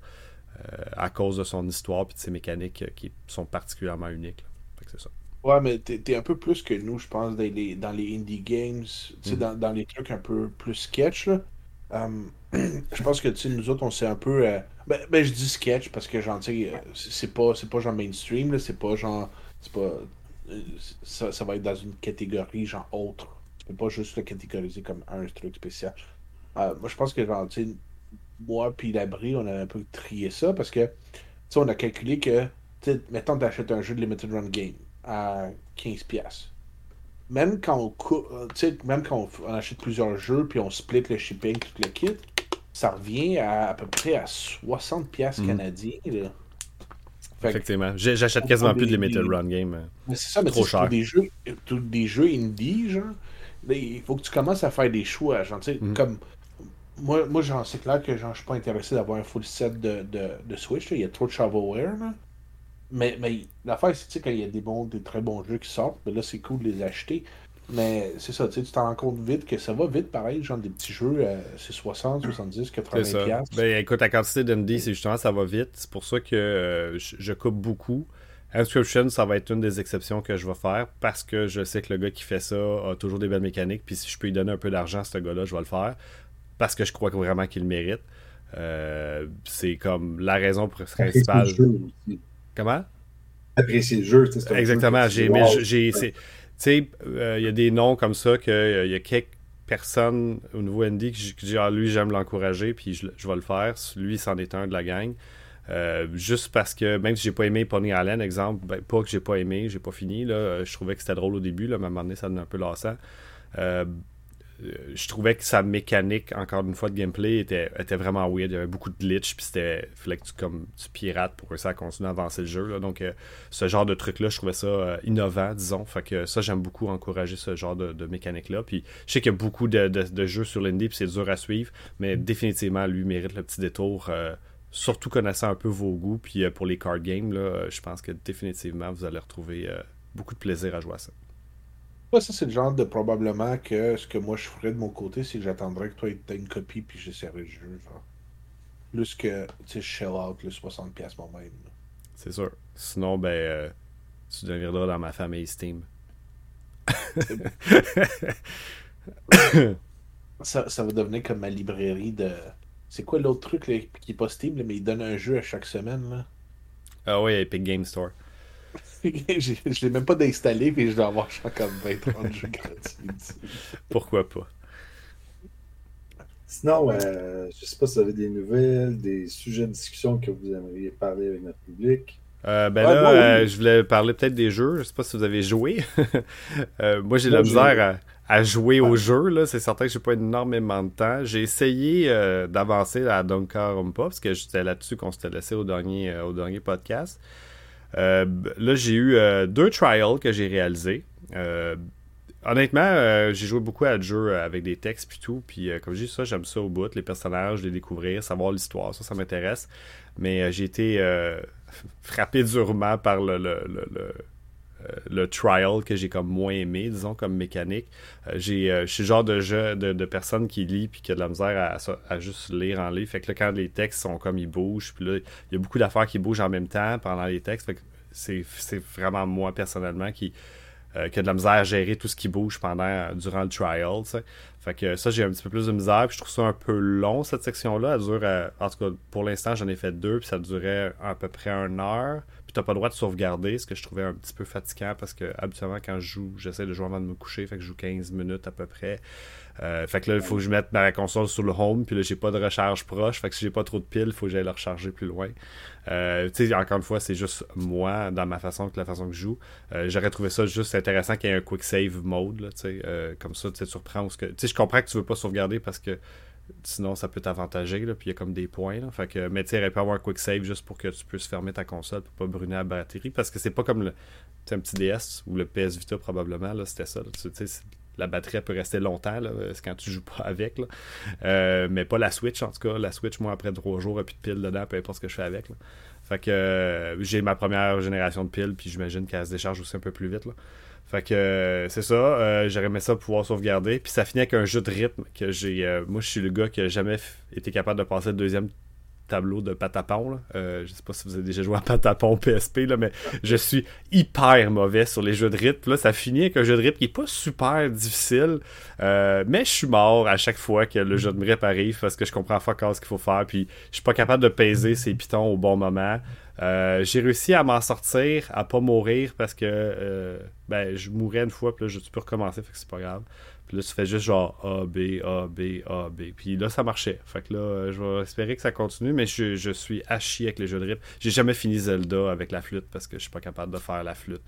Euh, à cause de son histoire et de ses mécaniques euh, qui sont particulièrement uniques. c'est ça. Ouais, mais t'es es un peu plus que nous, je pense, dans les, dans les indie games, mm. dans, dans, les trucs un peu plus sketch. Euh, (clears throat) je pense que nous autres, on sait un peu. Ben, ben, je dis sketch parce que genre, c'est pas, pas genre mainstream, c'est pas genre. C'est pas. Ça, ça, va être dans une catégorie genre autre. Tu peux pas juste le catégoriser comme un truc spécial. moi, je pense que genre, tu moi puis l'abri, on a un peu trié ça parce que, tu on a calculé que, mettons, tu achètes un jeu de Limited Run Game à 15$. Même quand on, même quand on, achète plusieurs jeux puis on split le shipping, tout le kit, ça revient à à peu près à 60$ pièces mhm. canadiens. Effectivement. J'achète quasiment plus de Limited Run Game. Euh, c'est ça, mais trop cher. Des jeux, des jeux indie, genre, il faut que tu commences à faire des choix. Genre, mhm. comme moi, moi genre, c'est clair que genre, je suis pas intéressé d'avoir un full set de, de, de Switch. Il y a trop de shovelware. Mais, mais l'affaire, c'est quand il y a des bons, des très bons jeux qui sortent, mais là, c'est cool de les acheter. Mais c'est ça, tu t'en rends compte vite que ça va vite, pareil, genre des petits jeux, euh, c'est 60, 70, 80 Ben écoute, la quantité d'MD, c'est justement, ça va vite. C'est pour ça que euh, je, coupe beaucoup. Inscription, ça va être une des exceptions que je vais faire parce que je sais que le gars qui fait ça a toujours des belles mécaniques. Puis si je peux lui donner un peu d'argent à ce gars-là, je vais le faire parce que je crois vraiment qu'il le mérite. Euh, c'est comme la raison principale. Comment? Apprécier le jeu. Exactement. J'ai Tu sais, euh, il y a des noms comme ça qu'il euh, y a quelques personnes au niveau Andy qui, disent ah, lui, j'aime l'encourager, puis je, vais le faire. Lui, c'en est un de la gang. juste parce que même si j'ai pas aimé Pony Allen, exemple, ben, pas que j'ai pas aimé, j'ai pas fini, là, je trouvais que c'était drôle au début, là, mais à un moment donné, ça devenait un peu lassant. Euh, je trouvais que sa mécanique, encore une fois, de gameplay était, vraiment weird. Il y avait beaucoup de glitch, puis c'était. fallait que tu, comme, tu pirates pour que ça continue à avancer le jeu. Donc, euh, ce genre de truc-là, je trouvais ça euh, innovant, disons. Fait que ça, j'aime beaucoup encourager ce genre de, mécanique-là. Puis, je sais qu'il y a beaucoup de, jeux sur l'indie, puis c'est dur à suivre, mais définitivement, lui mérite le petit détour. surtout connaissant un peu vos goûts, puis pour les card games, là, je pense que définitivement, vous allez retrouver beaucoup de plaisir à jouer à ça ça, c'est le genre de probablement que ce que moi je ferais de mon côté, c'est que j'attendrais que toi aies une copie puis j'essaierais le jeu. Genre. Plus que, tu sais, shell out le 60$ moi-même. C'est sûr. Sinon, ben, euh, tu deviendras dans ma famille Steam. (coughs) ça, ça va devenir comme ma librairie de. C'est quoi l'autre truc qui est pas Steam, mais il donne un jeu à chaque semaine là? Ah oui, Epic Game Store. (laughs) je l'ai même pas d'installer, mais je dois avoir comme 20-30 jeux gratuits. Pourquoi pas? Sinon, euh, je sais pas si vous avez des nouvelles, des sujets de discussion que vous aimeriez parler avec notre public. Euh, ben là, euh, je voulais parler peut-être des jeux. Je sais pas si vous avez joué. (laughs) moi, j'ai la misère à, jouer aux jeux. C'est certain que j'ai pas énormément de temps. J'ai essayé d'avancer à Rumpa parce que j'étais là-dessus qu'on s'était laissé au dernier, au dernier podcast. Euh, là, j'ai eu euh, deux trials que j'ai réalisés. Euh, honnêtement, j'ai joué beaucoup à le jeu avec des textes puis tout. Puis comme je dis ça, j'aime ça au bout, les personnages, les découvrir, savoir l'histoire, ça, ça m'intéresse. Mais j'ai été (laughs) frappé durement par le, le, le, le trial que j'ai comme moins aimé, disons, comme mécanique. j'ai, je suis le genre de jeu de, de personne qui lit puis qui a de la misère à, à, juste lire en livre. Fait que là, quand les textes sont comme ils bougent, puis là, il y a beaucoup d'affaires qui bougent en même temps pendant les textes. Fait que c'est, c'est vraiment moi personnellement qui, euh, qui a de la misère à gérer tout ce qui bouge pendant durant le trial. Fait que ça, j'ai un petit peu plus de misère. Puis je trouve ça un peu long, cette section-là. Elle dure, euh, en tout cas, pour l'instant, j'en ai fait deux, puis ça durait à peu près une heure. Puis t'as pas le droit de sauvegarder, ce que je trouvais un petit peu fatigant parce que habituellement, quand je joue, j'essaie de jouer avant de me coucher. Fait que je joue 15 minutes à peu près. Euh, fait que là, il faut que je mette ma console sur le home, puis là, j'ai pas de recharge proche. Fait que si j'ai pas trop de piles, il faut que j'aille le recharger plus loin. Euh, tu sais, encore une fois, c'est juste moi, dans ma façon, que la façon que je joue. Euh, j'aurais trouvé ça juste intéressant qu'il y ait un quick save mode, là, tu sais, comme ça, tu surprends. Tu sais, je comprends que tu veux pas sauvegarder parce que sinon ça peut t'avantager là, puis il y a comme des points là. fait que mais tu il peut avoir un quick save juste pour que tu puisses fermer ta console pour pas brûler la batterie parce que c'est pas comme le un petit DS ou le PS Vita probablement là c'était ça tu sais la batterie peut rester longtemps là, quand tu joues pas avec. Euh, mais pas la Switch en tout cas. La Switch, moi, après trois jours, il plus de piles dedans, peu importe ce que je fais avec. Fait que euh, j'ai ma première génération de piles, puis j'imagine qu'elle se décharge aussi un peu plus vite. Là. Fait que euh, c'est ça, j'aurais aimé ça pouvoir sauvegarder. Puis ça finit avec un jeu de rythme que j'ai. moi, je suis le gars qui a jamais été capable de passer le deuxième tableau de patapon. Là. Euh, je sais pas si vous avez déjà joué à patapon (laughs) PSP, là, mais je suis hyper mauvais sur les jeux de rythme. Là, ça finit avec un jeu de rythme qui est pas super difficile, euh, mais je suis mort à chaque fois que le jeu de rythme arrive parce que je comprends pas ce qu'il faut faire, puis je suis pas capable de peser ces pitons au bon moment. Euh, j'ai réussi à m'en sortir, à pas mourir parce que ben, je mourrais une fois, puis là, je peux recommencer, que c'est pas grave. Puis là, tu fais juste genre A, B, A, B, A, B. Puis là, ça marchait. Fait que là, je vais espérer que ça continue, mais je, je suis à chier avec les jeux de rythme. J'ai jamais fini Zelda avec la flûte parce que je suis pas capable de faire la flûte.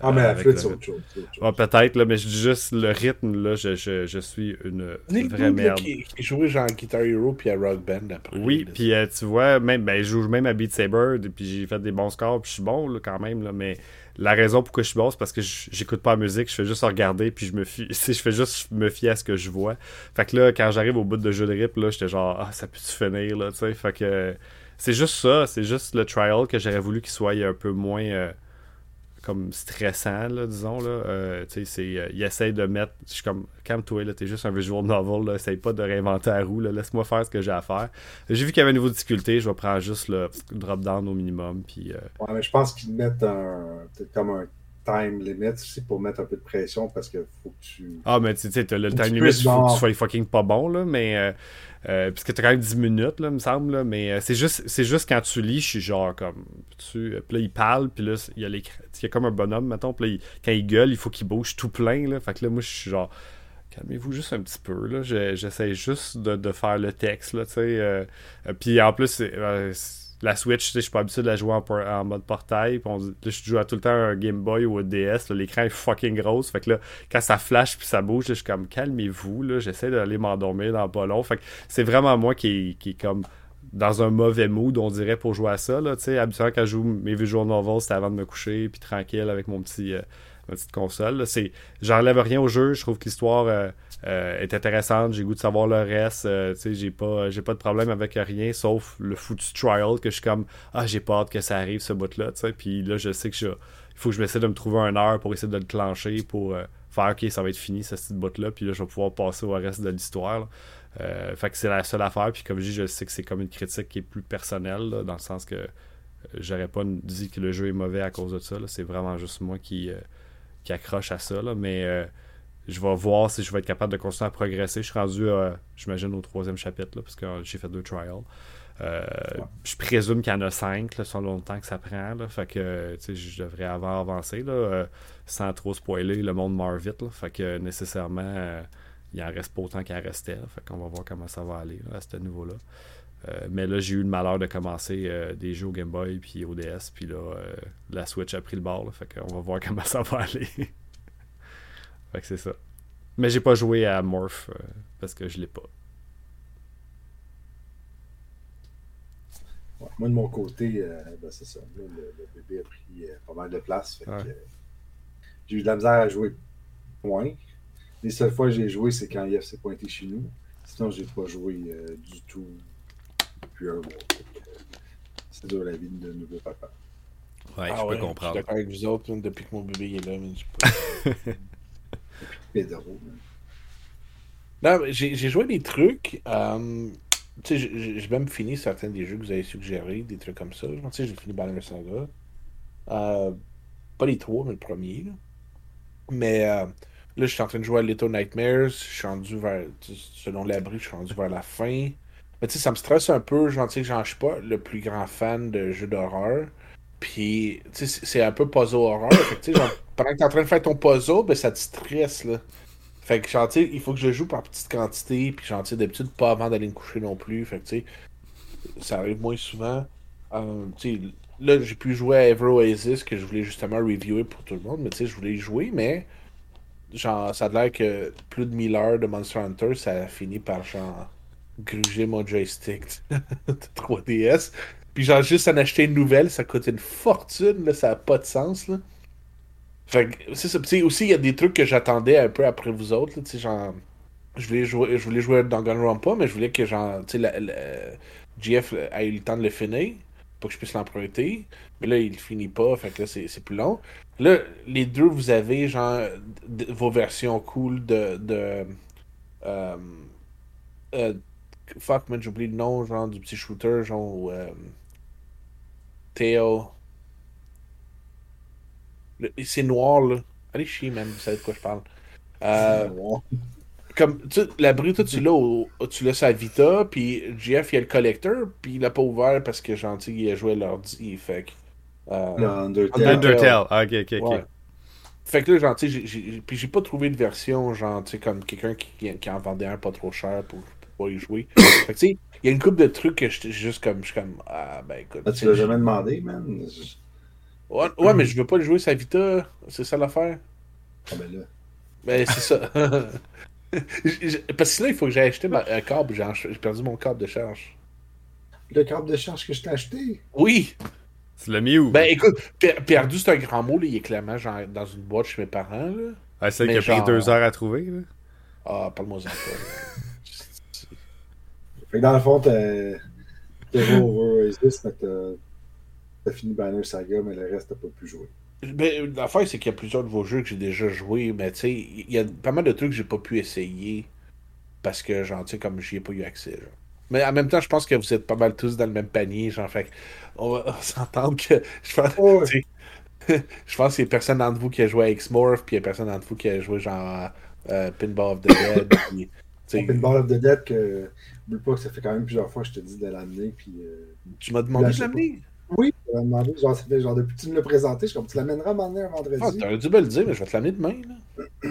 Ah, mais la flûte, c'est autre chose. Ah, peut-être, là, mais juste le rythme, là, je, je, je suis une, vraie merde. Qui, qui jouait genre à Guitar Hero puis à Rock Band après. Oui, puis euh, tu vois, même, ben, je joue même à Beat Saber, puis j'ai fait des bons scores, puis je suis bon là, quand même, là, mais la raison pourquoi je suis bon, c'est parce que j'écoute pas la musique, je fais juste regarder, puis je me fie, (laughs) je fais juste me fier à ce que je vois. Fait que là, quand j'arrive au bout de jeu de rip, là, j'étais genre, ah, ça peut-tu finir, là, tu sais? Fait que c'est juste ça, c'est juste le trial que j'aurais voulu qu'il soit un peu moins. Euh, comme stressant, là, disons. Là. Euh, euh, il essaye de mettre. Je suis comme, calme-toi, là, t'es juste un visual novel, là, essaye pas de réinventer la roue, laisse-moi faire ce que j'ai à faire. J'ai vu qu'il y avait une nouvelle difficulté, je vais prendre juste le drop-down au minimum. Puis, euh, Ouais, mais je pense qu'ils mettent un, comme un time limit aussi pour mettre un peu de pression parce que faut que tu. Ah, mais tu sais, le time limit, il faut que tu sois fucking pas bon, là, mais. Euh, parce que t'as quand même 10 minutes, là, me semble. Là, mais euh, c'est juste juste quand tu lis, je suis genre comme. Tu, puis là, il parle, puis là, il y, a les, il y a comme un bonhomme, mettons. Puis là, quand il gueule, il faut qu'il bouge tout plein. Là, fait que là, moi, je suis genre. Calmez-vous juste un petit peu. Là, j'essaie juste de, de, faire le texte. Là, tu sais. Euh, puis en plus, c'est la Switch, je suis pas habitué de la jouer en, mode portail. Je joue à tout le temps un Game Boy ou un DS. L'écran est fucking grosse. Fait que là, quand ça flash puis ça bouge, je suis comme calmez-vous. J'essaie d'aller m'endormir dans pas long. Fait que c'est vraiment moi qui, qui est comme dans un mauvais mood, on dirait, pour jouer à ça. Là, habituellement, quand je joue mes visual novels, c'était avant de me coucher, puis tranquille avec mon petit, euh, ma petite console. J'enlève rien au jeu. Je trouve que l'histoire. Euh, euh, est intéressante. J'ai goût de savoir le reste. Euh, j'ai pas, j'ai pas de problème avec rien, sauf le foutu trial que je suis comme ah j'ai pas hâte que ça arrive ce bout là. Puis là je sais que il faut que je m'essaie de me trouver un heure pour essayer de le clencher pour euh, faire ok ça va être fini cette petite bout là. Puis là je vais pouvoir passer au reste de l'histoire. fait que c'est la seule affaire. Puis comme je dis, je sais que c'est comme une critique qui est plus personnelle dans le sens que j'aurais pas dit que le jeu est mauvais à cause de ça. C'est vraiment juste moi qui, qui accroche à ça. Là. Mais je vais voir si je vais être capable de continuer à progresser. Je suis rendu, euh, j'imagine, au troisième chapitre, là, parce que j'ai fait deux trials. Euh, je présume qu'il y en a cinq, là, selon le temps que ça prend. Là, fait que je devrais avoir avancé là, euh, sans trop spoiler. Le monde meurt vite. Là, fait que nécessairement, il en reste pas autant qu'il en restait. Fait qu'on va voir comment ça va aller à ce niveau-là. mais là, j'ai eu le malheur de commencer des jeux au Game Boy puis au DS. Puis là, la Switch a pris le bord. Là, fait qu'on va voir (laughs) comment ça va aller. Fait que c'est ça. Mais j'ai pas joué à Morph euh, parce que je l'ai pas. moi, de mon côté, euh, ben, c'est ça. le, bébé a pris euh, pas mal de place. j'ai eu de la misère à jouer point. Les seules fois que j'ai joué, c'est quand Yves s'est pointé chez nous. Sinon, j'ai pas joué euh, du tout depuis un mois. C'est dur la vie de nouveau papa. Ouais, Ah je ouais, peux comprendre. Je suis d'accord avec vous autres, depuis que mon bébé est là. mais je- (laughs) Pedro. Non, j'ai joué des trucs. euh, j'ai- même fini certains des jeux que vous avez suggérés, des trucs comme ça. J'ai fini Banner Saga. Euh, pas les trois, mais le premier. Mais euh, là, je suis en train de jouer à Little Nightmares. Je suis rendu vers. Selon l'abri, je suis rendu vers la fin. Mais tu sais, ça me stresse un peu. Tu sais, genre, je suis pas le plus grand fan de jeux d'horreur. Puis, tu sais, c'est un peu puzzle horreur. fait que, pendant que t'es en train de faire ton puzzle, ben, ça te stresse, là. Fait que, genre, il faut que je joue par petite quantité, puis genre, d'habitude, pas avant d'aller me coucher non plus. Fait que, tu sais, ça arrive moins souvent. Euh, là, j'ai pu jouer à Ever Oasis, que je voulais justement reviewer pour tout le monde, mais tu sais, je voulais y jouer, mais genre, ça a l'air que plus de 1000 heures de Monster Hunter, ça a fini par, genre, gruger mon joystick (laughs) de 3DS. Puis, genre, juste en acheter une nouvelle, ça coûte une fortune, là, ça a pas de sens, là. C'est ça. Aussi, il y a des trucs que j'attendais un peu après vous autres, là, tu sais, genre, je voulais jouer, je voulais jouer dans mais je voulais que, genre, GF ait eu le temps de le finir, pour que je puisse l'emprunter. Mais là, il finit pas, fait que là, c'est plus long. Là, les deux, vous avez, genre, vos versions cool de. de euh, euh, fuck, oublié le nom, genre, du petit shooter, genre, euh, Théo. C'est noir, là. Allez chier, man, vous savez de quoi je parle. Euh, comme tu sais, l'abri toi tu l'as au- tu l'as sa Vita puis GF il y a le collector puis il l'a pas ouvert parce que gentil il a joué à l'ordi fait que euh, Le Undertale. Undertale. Undertale. Ah, ok, ok, ok. ouais. fait que là genre tu sais puis j'ai pas trouvé de version genre tu sais comme quelqu'un qui, qui, en vendait un pas trop cher pour, pour pouvoir y jouer (coughs) fait que tu sais il y a une couple de trucs que je juste comme je suis comme ah ben écoute Ah, tu l'as jamais demandé, man. Ouais, ouais, mais je veux pas le jouer sa Vita c'est ça l'affaire Ah, ben là. Ben, c'est ça. (laughs) Parce que sinon, il faut que j'aille acheter ma- un câble. J'ai perdu mon câble de charge. Le câble de charge que je t'ai acheté? Oui! C'est le mieux. Ben, écoute, per- perdu, c'est un grand mot. Là. Il est clairement genre, dans une boîte chez mes parents. Là. Ah, celle mais qui a pris deux heures à trouver. Là? Ah, parle-moi-en pas. Fait que dans le fond, t'as t'as joué au Oasis, mais t'as t'as fini Banner Saga, mais le reste, t'as pas pu jouer. Ben, l'affaire, c'est qu'il y a plusieurs de vos jeux que j'ai déjà joués, mais tu sais, il y a pas mal de trucs que j'ai pas pu essayer parce que, genre, tu sais, comme j'y ai pas eu accès. Genre. Mais en même temps, je pense que vous êtes pas mal tous dans le même panier, genre, fait on va (laughs) s'entendre que je pense, Oh, (laughs) je pense qu'il y a personne d'entre vous qui a joué à X-Morph, puis il y a personne d'entre vous qui a joué, genre, euh, Pinball of the Dead, (coughs) puis, Pinball of the Dead, que. Oublie pas que ça fait quand même plusieurs fois que je te dis de l'amener, puis. euh, tu m'as demandé Là, de l'amener? Oui, je t'avais demandé, genre, ça fait genre depuis que tu me l'as présenté, je suis comme tu l'amèneras à m'emmener un vendredi. Ah, t'aurais dû me le dire, mais je vais te l'amener demain, là. (clears throat)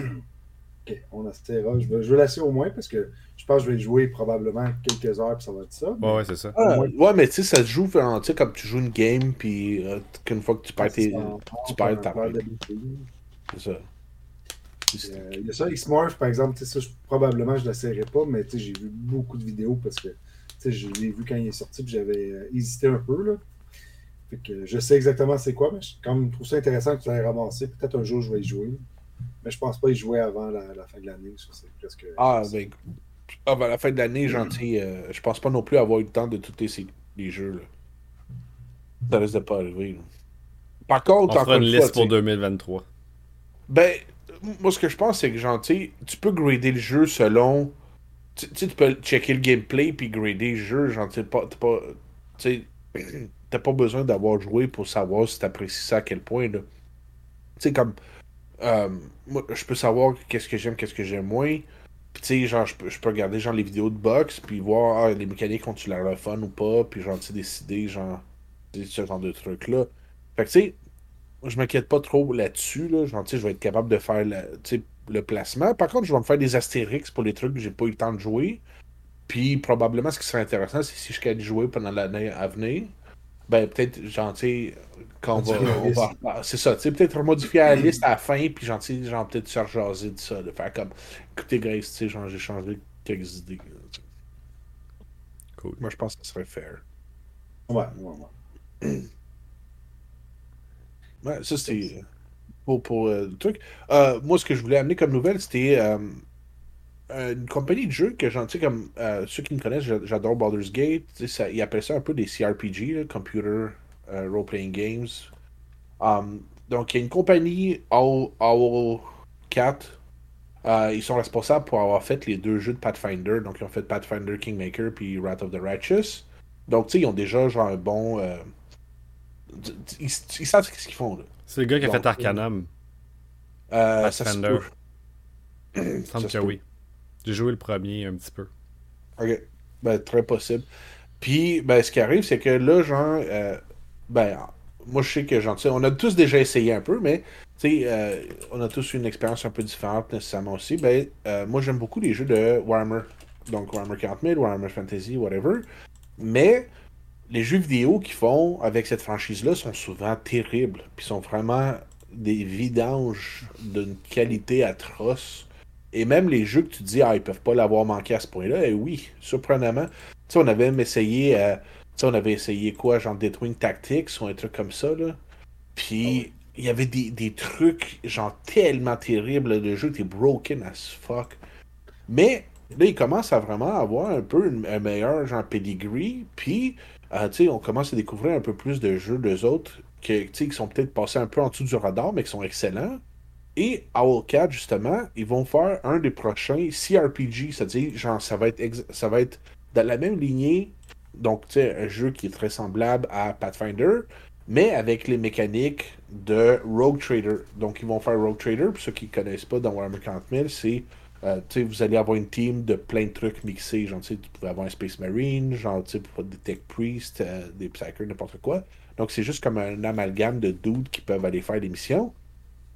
ok, on essaiera. Je veux, je veux l'essayer au moins parce que je pense que je vais jouer probablement quelques heures, puis ça va être ça. Ouais, ouais, c'est ça. Ah, Ouais. ouais, mais tu sais, ça se joue, sais, comme tu joues une game, puis euh, qu'une fois que tu perds tes. tu perds ta. C'est ça. Euh, Il y a ça, X-Morph, par exemple, tu sais, ça, je- probablement je ne l'essayerai pas, mais tu sais, j'ai vu beaucoup de vidéos parce que tu sais, je l'ai vu quand il est sorti, puis j'avais euh, hésité un peu. Là. Fait que je sais exactement c'est quoi, mais je comme, je trouve ça intéressant que tu l'aies ramassé. Peut-être un jour je vais y jouer. Mais je pense pas y jouer avant la, la fin de l'année. ça, c'est presque. Ah, ben. La fin de l'année, gentil, euh, je pense pas non plus avoir eu le temps de tous les, les jeux, là. Ça risque de pas arriver, là. Par On contre, encore fera une une liste fois, pour tu sais, 2023. Ben, moi, ce que je pense, c'est que, genre, tu sais, tu peux grader le jeu selon. Tu sais, tu peux checker le gameplay puis grader le jeu. Sais, pas. pas tu sais, (clears throat) t'as pas besoin d'avoir joué pour savoir si t'apprécies ça à quel point. Tu sais, comme. euh, moi, je peux savoir qu'est-ce que j'aime, qu'est-ce que j'aime moins. Puis, tu sais, genre, je peux, peux regarder, genre, les vidéos de boxe, puis voir, ah, les mécaniques ont-tu l'air le ou pas, puis, genre, tu décider, genre, ce genre de trucs-là. Fait que, tu sais, je m'inquiète pas trop là-dessus. Là. Genre, tu sais, je vais être capable de faire la- le placement. Par contre, je vais me faire des astérix pour les trucs que j'ai pas eu le temps de jouer. Puis probablement, ce qui serait intéressant, c'est si je gagne jouer pendant l'année à venir. Ben, peut-être, genre, tu sais, quand on va. Va- c'est ça, tu sais, peut-être modifier la liste à la fin, puis genre, genre, peut-être se rejaser de ça, de faire comme. Écoutez, Grace, tu sais, genre, j'ai changé quelques idées. Cool. Moi, je pense que ce serait fair. Ouais, ouais, ouais. Ouais, ça, c'est. pour, pour euh, le truc. Euh, moi, ce que je voulais amener comme nouvelle, c'était euh, une compagnie de jeux que j'en sais comme ceux qui me connaissent, j'adore Baldur's Gate. Ça, ils appellent ça un peu des CRPG, Computer Role Playing Games. Um, donc, il y a une compagnie, Owl, Owl Cat. ils sont responsables pour avoir fait les deux jeux de Pathfinder. Donc, ils ont fait Pathfinder Kingmaker puis Wrath of the Righteous. Donc, tu sais, ils ont déjà genre un bon. Ils, ils, savent ce qu'ils font. C'est le gars qui a fait Arcanum. Euh, Pathfinder. Il (clears throat) semble que oui. J'ai joué le premier un petit peu. Ok. Ben, très possible. Puis, ben, ce qui arrive, c'est que là, genre, euh, ben, moi, je sais que, genre, on a tous déjà essayé un peu, mais, tu sais, euh, on a tous une expérience un peu différente, nécessairement aussi. Ben, euh, moi, j'aime beaucoup les jeux de Warhammer. Donc, Warhammer 40 000, Warhammer Fantasy, whatever. Mais, les jeux vidéo qu'ils font avec cette franchise-là sont souvent terribles. Puis sont vraiment des vidanges d'une qualité atroce. Et même les jeux que tu dis, ah, ils peuvent pas l'avoir manqué à ce point-là, et eh oui, surprenamment. Tu sais, on avait même essayé, euh, tu sais, on avait essayé quoi, genre Deathwing Tactics ou un truc comme ça, là. Puis, ah il y avait des, trucs, genre, tellement terribles, le jeu était broken as fuck. Mais, là, il commence à vraiment avoir un peu un meilleur, genre, pedigree, puis euh, on commence à découvrir un peu plus de jeux d'eux autres qui, qui sont peut-être passés un peu en dessous du radar, mais qui sont excellents. Et Owlcat, justement, ils vont faire un des prochains CRPG, c'est-à-dire, genre, ça va être, ça va être dans la même lignée, donc, tu sais, un jeu qui est très semblable à Pathfinder, mais avec les mécaniques de Rogue Trader. Donc, ils vont faire Rogue Trader, pour ceux qui ne connaissent pas dans Warhammer 40 000, c'est euh, vous allez avoir une team de plein de trucs mixés. Genre, tu pouvez avoir un Space Marine, genre, des Tech Priests, euh, des Psychers, n'importe quoi. Donc, c'est juste comme un amalgame de dudes qui peuvent aller faire des missions.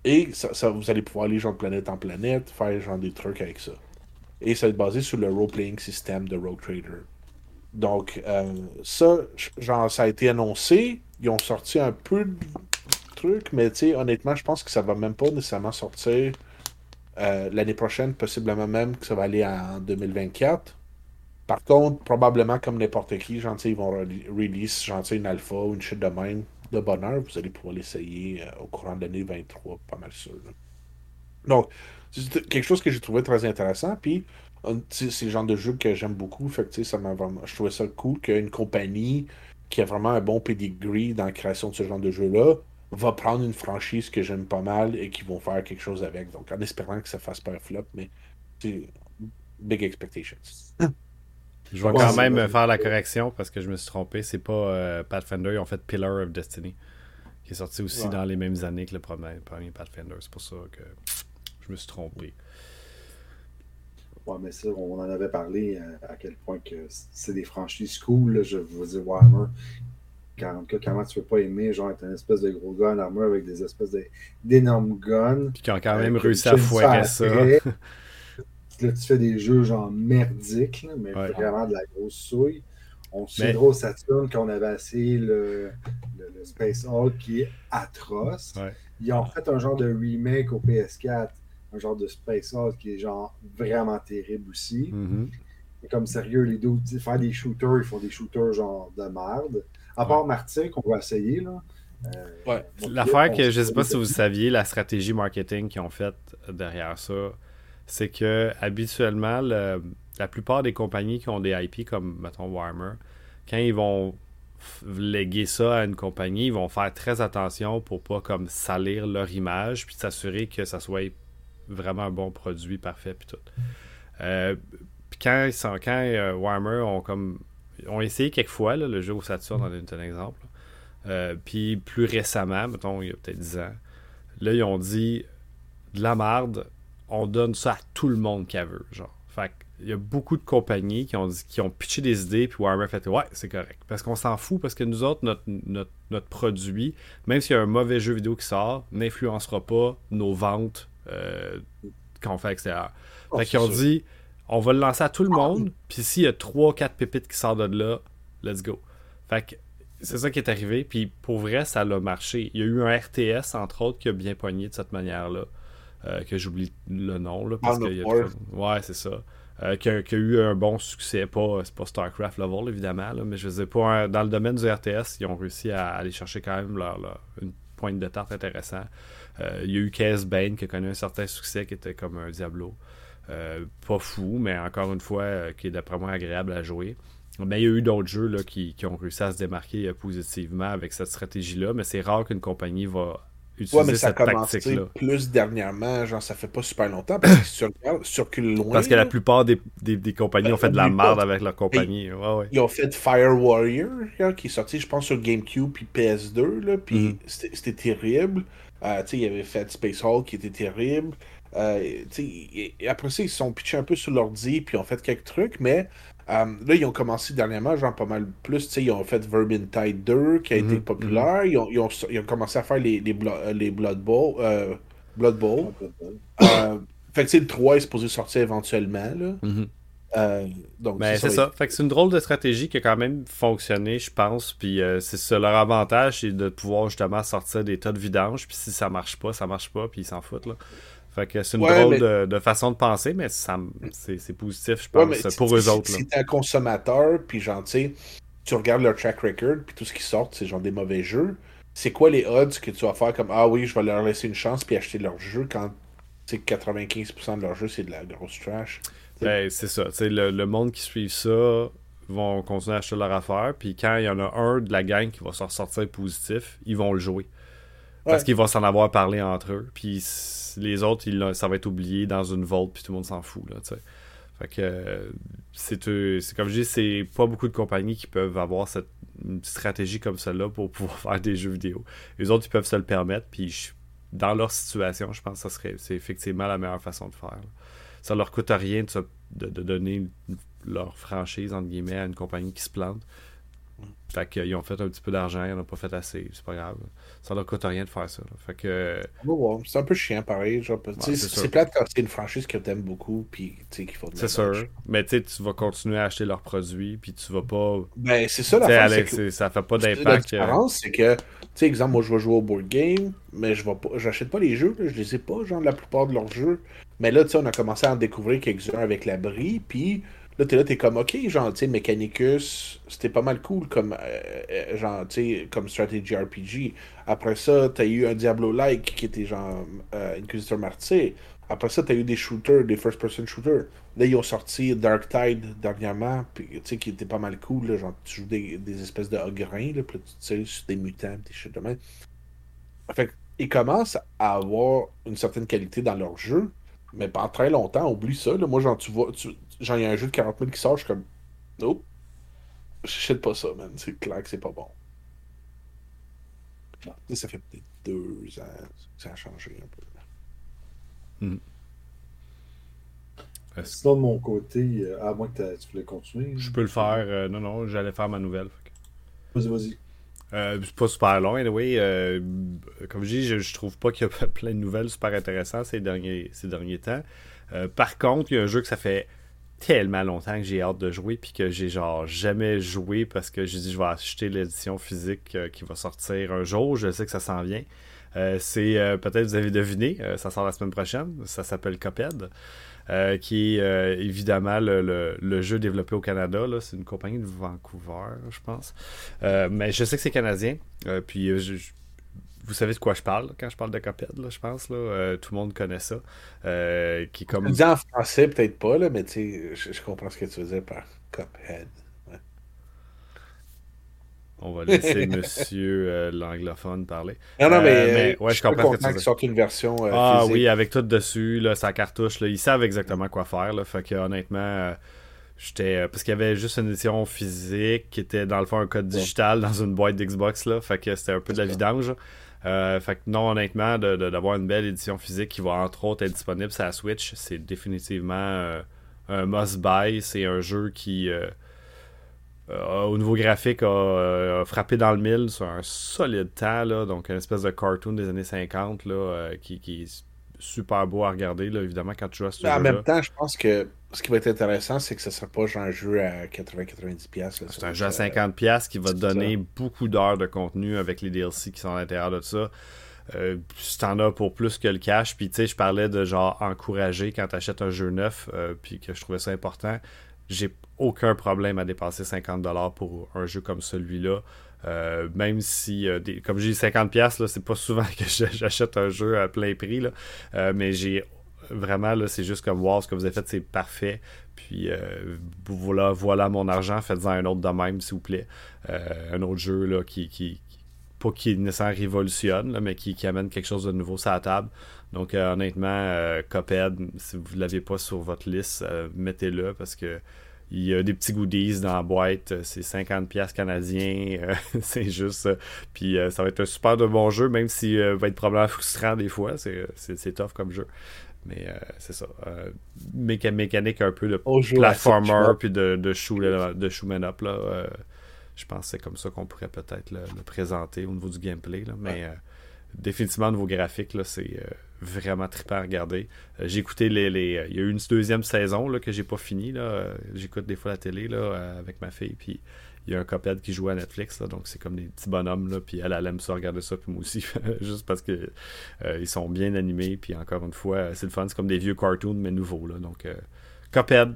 Et ça, vous allez pouvoir aller genre de planète en planète, faire genre des trucs avec ça. Et ça va être basé sur le role-playing system de Rogue Trader. Donc, euh, ça, genre, ça a été annoncé. Ils ont sorti un peu de trucs, mais tu honnêtement, je pense que ça va même pas nécessairement sortir euh, l'année prochaine, possiblement même que ça va aller en 2024. Par contre, probablement comme n'importe qui, genre, ils vont release genre, une alpha ou une chute de même de bonheur. Vous allez pouvoir l'essayer euh, au courant de l'année 23, pas mal sûr. Donc, c'est quelque chose que j'ai trouvé très intéressant. Puis, c'est le genre de jeu que j'aime beaucoup. Fait que, ça m'a vraiment, je trouvais ça cool qu'une compagnie qui a vraiment un bon pedigree dans la création de ce genre de jeu-là va prendre une franchise que j'aime pas mal et qui vont faire quelque chose avec. Donc, en espérant que ça fasse pas un flop, mais c'est big expectations. (laughs) Je vais quand même faire la correction parce que je me suis trompé. C'est pas euh, Pathfinder, ils ont fait Pillar of Destiny, qui est sorti aussi dans les mêmes années que le premier, premier Pathfinder. C'est pour ça que je me suis trompé. Ouais, mais ça, on en avait parlé euh, à quel point que c'est des franchises cool. je vous dis Warhammer, 40 comment tu peux pas aimer, genre, être un espèce de gros gars en armure avec des espèces d'énormes guns. Puis qui ont quand même réussi à foirer ça. (laughs) là, tu fais des jeux genre merdiques, mais vraiment de la grosse souille. On se mais... au Saturn qu'on avait essayé le, le, Space Hulk qui est atroce. Ils ont fait un genre de remake au PS4, un genre de Space Hulk qui est genre vraiment terrible aussi. Mm Comme sérieux, les deux, faire des shooters, ils font des shooters genre de merde. À part Martin, qu'on va essayer, là. Euh, L'affaire que je ne sais pas si vous saviez, la stratégie marketing qu'ils ont faite derrière ça, c'est que habituellement, la plupart des compagnies qui ont des IP comme, mettons, Warmer, quand ils vont léguer ça à une compagnie, ils vont faire très attention pour pas comme salir leur image, puis s'assurer que ça soit vraiment un bon produit parfait, puis tout. Euh, puis quand, quand euh, Warmer ont comme ont essayé quelques fois, le jeu au Saturn en est un exemple. Euh, puis plus récemment, mettons, il y a peut-être 10 ans, là, ils ont dit de la merde, on donne ça à tout le monde qui veut. Genre. Fait il y a beaucoup de compagnies qui ont, qui ont pitché des idées, puis Warhammer fait Ouais, c'est correct. Parce qu'on s'en fout, parce que nous autres, notre, notre, produit, même s'il y a un mauvais jeu vidéo qui sort, n'influencera pas nos ventes euh, quand on fait extérieur. Oh, fait qu'ils ont dit on va le lancer à tout le monde, puis s'il y a 3-4 pépites qui sortent de là, let's go. Fait que c'est ça qui est arrivé, puis pour vrai, ça a marché. Il y a eu un RTS, entre autres, qui a bien poigné de cette manière-là, que j'oublie le nom, là, parce que... Ouais, c'est ça. Euh, qui, a, eu un bon succès, pas, c'est pas StarCraft level évidemment, mais je veux dire, dans le domaine du RTS, ils ont réussi à aller chercher quand même leur, une pointe de tarte intéressant. il y a eu Case Bane qui a connu un certain succès, qui était comme un Diablo. pas fou, mais encore une fois, qui est d'après moi agréable à jouer. Mais il y a eu d'autres jeux là, qui, qui, ont réussi à se démarquer positivement avec cette stratégie-là, mais c'est rare qu'une compagnie va ouais, mais ça a commencé plus dernièrement, genre ça fait pas super longtemps, parce que sur circule loin. Parce que la plupart des, des, compagnies ont fait de la merde avec leur compagnie. Ils ont fait Fire Warrior, qui est sorti, je pense, sur GameCube puis PS2, là, puis mm. c'était terrible. Euh, sais, ils avaient fait Space Hall qui était terrible. Euh, et, après ça, ils se sont pitchés un peu sur l'ordi, puis ils ont fait quelques trucs, mais euh, là, ils ont commencé dernièrement, genre pas mal plus. Ils ont fait Vermintide 2 qui a été mhm, populaire. Ils, ont, ils, ont, ils, ont, commencé à faire les, les, les Blood Bowl. Euh, Blood Bowl. euh, fait que le 3 est supposé sortir éventuellement. Là. Mhm. Euh, donc, ben, c'est ça. Fait que c'est une drôle de stratégie qui a quand même fonctionné, je pense. Puis c'est ça leur avantage, c'est de pouvoir justement sortir des tas de vidanges. Puis si ça marche pas, ça marche pas, puis ils s'en foutent. Là. Fait que c'est une drôle de, façon de penser, mais c'est positif, je pense, pour eux autres. Si t'es un consommateur, puis genre, tu tu regardes leur track record, puis tout ce qui sort, c'est genre des mauvais jeux. C'est quoi les odds que tu vas faire comme Ah oui, je vais leur laisser une chance, puis acheter leur jeu quand 95% de leur jeu, c'est de la grosse trash? Ben, c'est ça. Le, le monde qui suit ça vont continuer à acheter leur affaire, puis quand il y en a un de la gang qui va s'en sortir positif, ils vont le jouer. Parce qu'ils vont s'en avoir parlé entre eux. Puis les autres, ça va être oublié dans une vault, puis tout le monde s'en fout. Là, fait que euh, c'est comme je dis, c'est pas beaucoup de compagnies qui peuvent avoir cette stratégie comme celle-là pour (laughs) pouvoir faire des jeux vidéo. Les autres, ils peuvent se le permettre, puis dans leur situation, je pense que ça serait c'est effectivement la meilleure façon de faire. Ça leur coûte rien de, de, donner leur franchise entre guillemets à une compagnie qui se plante. Fait qu'ils ont fait un petit peu d'argent, ils n'ont pas fait assez, c'est pas grave. Ça leur coûte rien de faire ça. Fait que. c'est un peu chiant pareil. Genre, c'est plate quand c'est une franchise que t'aimes beaucoup puis qu'il faut C'est sûr. Mais tu vas continuer à acheter leurs produits puis tu vas pas. Ben, c'est ça la que... Ça fait pas d'impact. La différence, c'est que, tu sais, exemple, moi je vais jouer au board game, mais je vais pas. J'achète pas les jeux, je les ai pas, genre, la plupart de leurs jeux. Mais là, tu sais, on a commencé à en découvrir quelques-uns avec l'abri, puis Là, t'es là, t'es comme, ok, genre, tu sais, Mechanicus, c'était pas mal cool comme, euh, euh, genre, comme strategy RPG. Après ça, t'as eu un Diablo-like qui était genre euh, Inquisitor Martyr. Après ça, t'as eu des shooters, des first-person shooters. Là, ils ont sorti Dark Tide dernièrement, qui était pas mal cool, genre, tu joues des, espèces de grains, là, puis tu sais, sur des mutants, des shit de même. Fait ils commencent à avoir une certaine qualité dans leur jeu, mais pas très longtemps, oublie ça. Là. Moi, genre, tu vois, tu, genre, il y a un jeu de 40 000 qui sort, je suis comme, nope, je pas ça, man. C'est clair que c'est pas bon. Ça fait peut-être deux ans que ça a changé un peu. Hmm. Sinon, de mon côté, euh, à moins que tu voulais continuer. Je peux le faire. Euh, non, non, j'allais faire ma nouvelle. Vas-y, vas-y. Euh, c'est pas super long, anyway. Euh, comme je dis, je, trouve pas qu'il y a (laughs) plein de nouvelles super intéressantes ces derniers, ces derniers temps. Euh, par contre, il y a un jeu que ça fait tellement longtemps que j'ai hâte de jouer puis que j'ai genre jamais joué parce que j'ai dit je vais acheter l'édition physique qui va sortir un jour. Je sais que ça s'en vient. c'est peut-être vous avez deviné, ça sort la semaine prochaine. Ça s'appelle Coped. Euh, qui est euh, évidemment le, jeu développé au Canada. C'est une compagnie de Vancouver, je pense. Euh, mais je sais que c'est canadien. puis vous savez de quoi je parle quand je parle de Cuphead, je pense. Là. tout le monde connaît ça. qui comme... Dis en français, peut-être pas, là, mais je, je comprends ce que tu veux dire par Cuphead. On va laisser (laughs) monsieur euh, l'anglophone parler. Non, non, mais, euh, ouais, je, comprends que tu sorte une version euh, Ah oui, avec tout dessus, là, sa cartouche, là, ils savent exactement quoi faire. Là, fait que honnêtement, j'étais. Parce qu'il y avait juste une édition physique qui était dans le fond un code digital dans une boîte d'Xbox. Là, fait que c'était un peu de la vidange. Fait que non, honnêtement, d'avoir une belle édition physique qui va entre autres être disponible sur la Switch, c'est définitivement un must-buy. C'est un jeu qui euh, au niveau graphique, a, frappé dans le mille sur un solide temps. Donc, une espèce de cartoon des années 50 là, euh, qui, super beau à regarder, là, évidemment, quand tu joues à ce jeu. En même temps, je pense que ce qui va être intéressant, c'est que ce ne sera pas genre un jeu à 80-90$. C'est un jeu à 50$ qui va te donner beaucoup d'heures de contenu avec les DLC qui sont à l'intérieur de ça. Euh, t'en as pour plus que le cash, puis tu sais, je parlais de genre encourager quand t'achètes un jeu neuf, euh, puis que je trouvais ça important j'ai aucun problème à dépenser 50$ pour un jeu comme celui-là. Même si, comme j'ai 50$, là, c'est pas souvent (laughs) que j'achète un jeu à plein prix, là, mais j'ai vraiment, c'est juste comme, wow, ce que vous avez fait, c'est parfait. Puis voilà, voilà mon argent, faites-en un autre de même, s'il vous plaît. un autre jeu là, qui, qui, pas qui nécessairement révolutionne, mais qui, amène quelque chose de nouveau sur la table. Donc, euh, honnêtement, euh, Coped, si vous ne l'avez pas sur votre liste, euh, mettez-le parce que il y a des petits goodies dans la boîte. C'est 50$ canadiens. (laughs) c'est juste. puis ça va être un super de bon jeu, même s'il va être probablement frustrant des fois. C'est tough comme jeu. Mais c'est ça. mécanique un peu de platformer puis de, de, shoot, de shootman up. Là, je pense que c'est comme ça qu'on pourrait peut-être le, présenter au niveau du gameplay. Mais euh, définitivement, au niveau graphique, c'est euh, vraiment trippant à regarder. Euh, j'ai écouté les, Il y a eu une deuxième saison là, que j'ai pas fini. J'écoute des fois la télé là, avec ma fille. Puis il y a un coped qui joue à Netflix. donc c'est comme des petits bonhommes. Là, puis elle, elle aime ça regarder ça. Puis moi aussi. (laughs) juste parce que ils sont bien animés. Puis encore une fois, c'est le fun. C'est comme des vieux cartoons, mais nouveaux. Là, donc coped.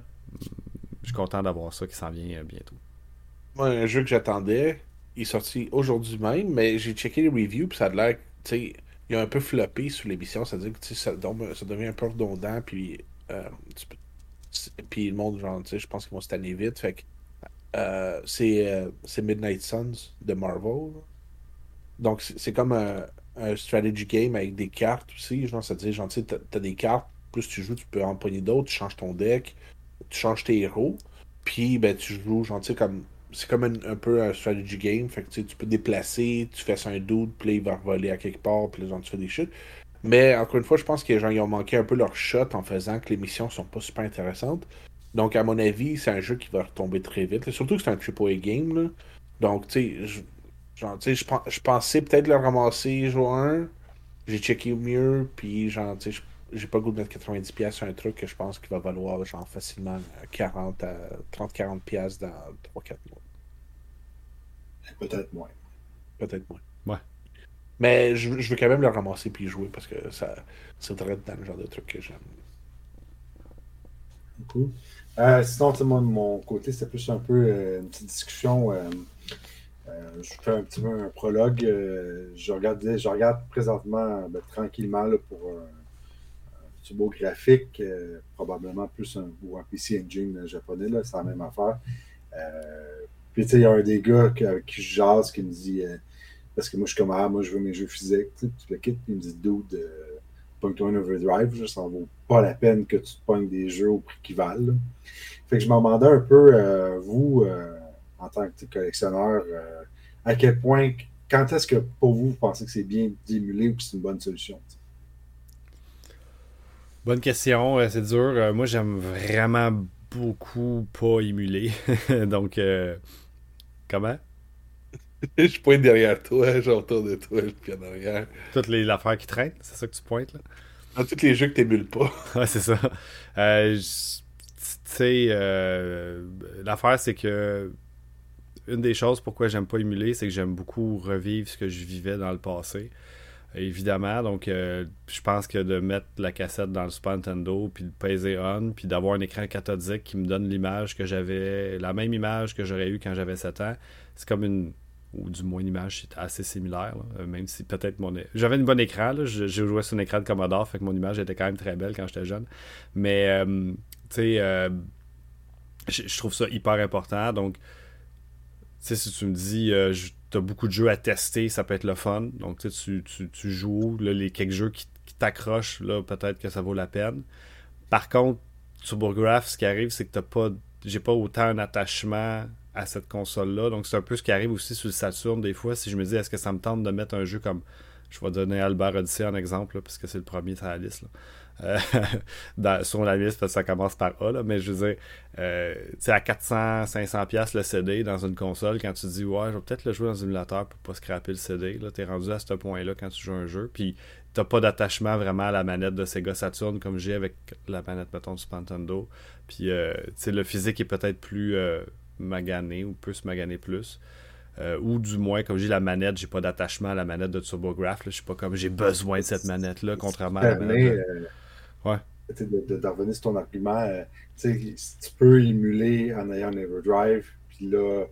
Je suis content d'avoir ça qui s'en vient bientôt un jeu que j'attendais, il est sorti aujourd'hui même, mais j'ai checké les reviews, puis ça a l'air, sais, il a un peu floppé sur l'émission, c'est-à-dire que ça, ça devient un peu redondant, puis, euh, puis le monde, genre, je pense qu'ils vont se tanner vite, fait euh, euh, c'est Midnight Suns de Marvel. Donc, c'est comme un, strategy game avec des cartes aussi, genre, c'est-à-dire, genre, tu t'as des cartes, plus tu joues, tu peux en pogner d'autres, tu changes ton deck, tu changes tes héros, puis, ben, tu joues, genre, comme c'est comme un, peu un strategy game. Fait que tu peux déplacer, tu fais un doute, puis il va voler à quelque part, puis là, tu fais des chutes. Mais encore une fois, je pense que gens, ils ont manqué un peu leur shot en faisant que les missions sont pas super intéressantes. Donc, à mon avis, c'est un jeu qui va retomber très vite. Surtout que c'est un AAA game. Là. Donc, tu sais, je, je pensais peut-être le ramasser jour 1. J'ai checké mieux, puis genre, tu sais, j'ai pas le goût de mettre 90$ sur un truc que je pense qu'il va valoir genre facilement 40 à 30-40$ dans 3-4 mois. Peut-être moins. Peut-être moins. Ouais. Mais je, je, veux quand même le ramasser puis jouer parce que ça c'est très dans le genre de truc que j'aime. Cool. Euh, sinon, moi, de mon côté, c'était plus un peu euh, une petite discussion. Euh, euh, je fais un petit peu un prologue. je, regarde, je regarde présentement ben, tranquillement là, pour un, beau graphique, probablement plus un, ou un PC Engine japonais, c'est la même affaire. Puis, tu sais, il y a un des gars qui, qui jase qui me dit, euh, parce que moi, je suis comme, ah, moi, je veux mes jeux physiques, tu le quittes, il me dit, dude, euh, point Overdrive, ça en vaut pas la peine que tu te pognes des jeux au prix qui valent. Fait que je m'en demandais un peu, euh, vous, euh, en tant que collectionneur, à quel point, quand est-ce que pour vous, vous pensez que c'est bien d'émuler ou que c'est une bonne solution? Bonne question, c'est dur. moi, j'aime vraiment beaucoup pas émuler. (laughs) Donc, Comment? (laughs) je pointe derrière toi, genre autour de toi, puis en arrière. Toutes les affaires qui traînent, c'est ça que tu pointes là? Dans tous les jeux que t'émules pas. (laughs) ouais, c'est ça. Euh, tu sais, euh, l'affaire, c'est que une des choses pourquoi j'aime pas émuler, c'est que j'aime beaucoup revivre ce que je vivais dans le passé évidemment. Donc, euh, je pense que de mettre la cassette dans le Super Nintendo, puis de peser on, puis d'avoir un écran cathodique qui me donne l'image que j'avais, la même image que j'aurais eu quand j'avais 7 ans, c'est comme une. Ou du moins, une image assez similaire, euh, même si peut-être mon. J'avais une bonne écran, j'ai joué sur un écran de Commodore, fait que mon image était quand même très belle quand j'étais jeune. Mais, euh, tu sais, je trouve ça hyper important. Donc, tu sais, si tu me dis, tu as beaucoup de jeux à tester, ça peut être le fun. Donc, tu, tu, tu joues les quelques jeux qui, t'accrochent, là, peut-être que ça vaut la peine. Par contre, sur TurboGrafx, ce qui arrive, c'est que t'as pas, j'ai pas autant un attachement à cette console-là. Donc, c'est un peu ce qui arrive aussi sur le Saturn des fois. Si je me dis, est-ce que ça me tente de mettre un jeu comme, je vais donner Albert Odyssey en exemple, parce que c'est le premier sur la liste. Euh, (laughs) sur la liste parce que ça commence par A, là, mais je veux dire, euh, à 400, 500 pièces le CD dans une console, quand tu dis ouais, je vais peut-être le jouer dans un émulateur pour pas scraper le CD, là, t'es rendu à ce point-là quand tu joues un jeu, puis t'as pas d'attachement vraiment à la manette de Sega Saturn comme j'ai avec la manette, mettons, du Super Nintendo, puis euh, le physique est peut-être plus euh, magané ou peut se maganer plus. Euh, ou du moins, comme j'ai la manette, j'ai pas d'attachement à la manette de TurboGrafx. Je suis pas comme j'ai besoin de cette manette-là, contrairement à la manette. Ouais. De, de, revenir sur ton argument, euh, tu peux émuler en ayant un Everdrive, puis là,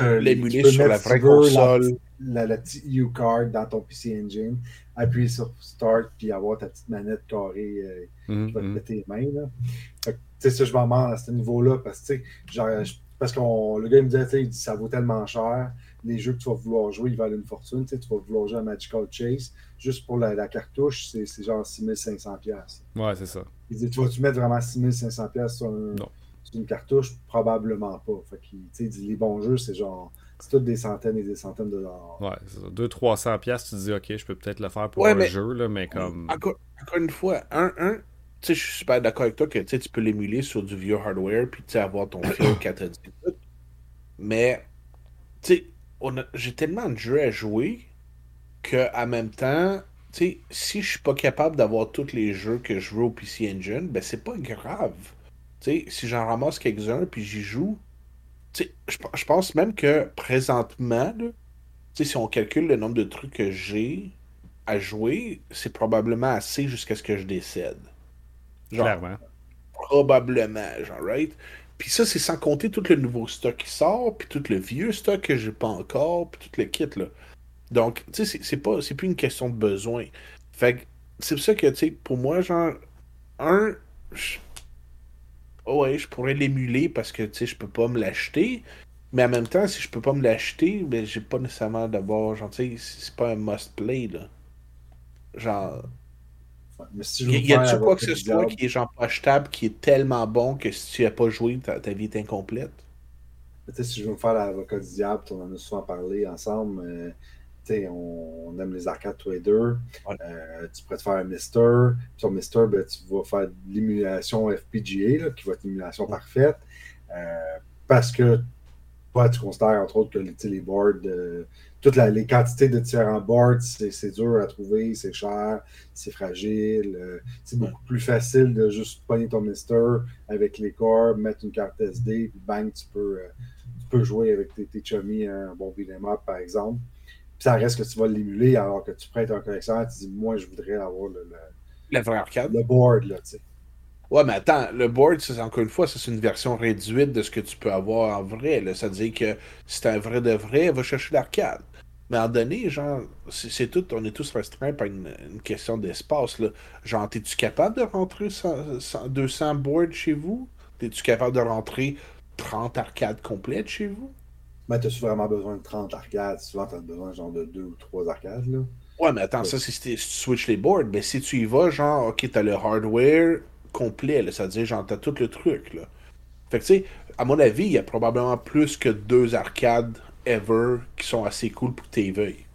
Euh, l'émuler tu peux sur la vraie console. La, la petite U card dans ton PC Engine, appuyer sur Start, puis avoir ta petite manette carrée euh, Mhm, qui va te mhm. péter les mains. Là. Fait que, tu sais, ça, je m'en demande à ce niveau-là, parce que, genre, parce que le gars, il me disait, tu sais, il dit, ça vaut tellement cher, les jeux que tu vas vouloir jouer, ils valent une fortune, tu sais, tu vas vouloir jouer à Magical Chase, juste pour la, la cartouche, c'est c'est genre 6500$. piastres. Ouais, c'est ça. Il dit, tu vas-tu mettre vraiment 6500$ piastres sur, un- Non. sur une cartouche? Probablement pas. Fait qu'il, tu sais, il dit, les bons jeux, c'est genre, c'est toutes des centaines et des centaines de dollars. Ouais, c'est ça. 200-300$, piastres, tu te dis, ok, je peux peut-être le faire pour Ouais, un mais- jeu, là, mais comme. Encore, encore une fois, un, un, tu sais, je suis super d'accord avec toi que tu sais, tu peux l'émuler sur du vieux hardware puis tu sais, avoir ton (coughs) fil cathodique. tout. Mais, tu sais, on a- j'ai tellement de jeux à jouer que en même temps, si je suis pas capable d'avoir tous les jeux que je veux au PC Engine, ben c'est pas grave. Si j'en ramasse quelques-uns puis j'y joue, je pense même que présentement, là, si on calcule le nombre de trucs que j'ai à jouer, c'est probablement assez jusqu'à ce que je décède. Genre, Clairement. probablement, genre, right? Puis ça, c'est sans compter tout le nouveau stock qui sort, puis tout le vieux stock que j'ai pas encore, puis tout le kit, là. Donc, tu sais, c'est- pas, c'est plus une question de besoin. Fait que, c'est pour ça que, tu sais, pour moi, genre, un, je- oh ouais, je pourrais l'émuler parce que, tu sais, je peux pas me l'acheter, mais en même temps, si je peux pas me l'acheter, ben, j'ai pas nécessairement d'abord, genre, tu sais, c'est pas un must-play, là. Genre, Mais si je y, a-tu quoi que ce soit qui est genre pas achetable, qui est tellement bon que si tu as pas joué, ta, ta vie est incomplète? Tu sais, si je veux me faire l'avocat du diable, on en a souvent parlé ensemble. euh, on, on aime les arcades tous les deux. Ouais. Euh, tu pourrais te faire un Mister. Sur Mister, ben, tu vas faire de l'émulation FPGA, là, qui va être l'émulation parfaite. Euh, parce que toi, tu considères entre autres que les boards, euh, toutes la- les quantités de différents boards, c'est dur à trouver, c'est cher, c'est fragile. c'est beaucoup plus facile de juste pogner ton Mister avec les corps, mettre une carte SD, puis bang, tu peux, tu peux jouer avec tes, tes chummies un bon beat'em par exemple. Puis ça reste que tu vas l'émuler alors que tu prêtes un collectionneur, tu dis, moi, je voudrais avoir le, le, La vraie arcade? le board, là, tu sais. Ouais, mais attends, le board, c'est encore une fois, ça, c'est une version réduite de ce que tu peux avoir en vrai. là. Ça veut dire que si t'es un vrai de vrai, va chercher l'arcade. Mais en donné, genre, c'est tout, on est tous restreints par une, une question d'espace. là. Genre, es-tu capable de rentrer 100, 100 200 boards chez vous? Es-tu capable de rentrer 30 arcades complètes chez vous? Mais t'as-tu vraiment besoin de 30 arcades? Souvent, t'as besoin genre de 2 ou 3 arcades, là. Ouais, mais attends, ça, c'est si, tu switches les boards. Mais si tu y vas, genre, ok, t'as le hardware complet, là, ça veut dire, genre, t'as tout le truc, là. Fait que, tu sais, à mon avis, il y a probablement plus que deux arcades ever qui sont assez cool pour que veuilles.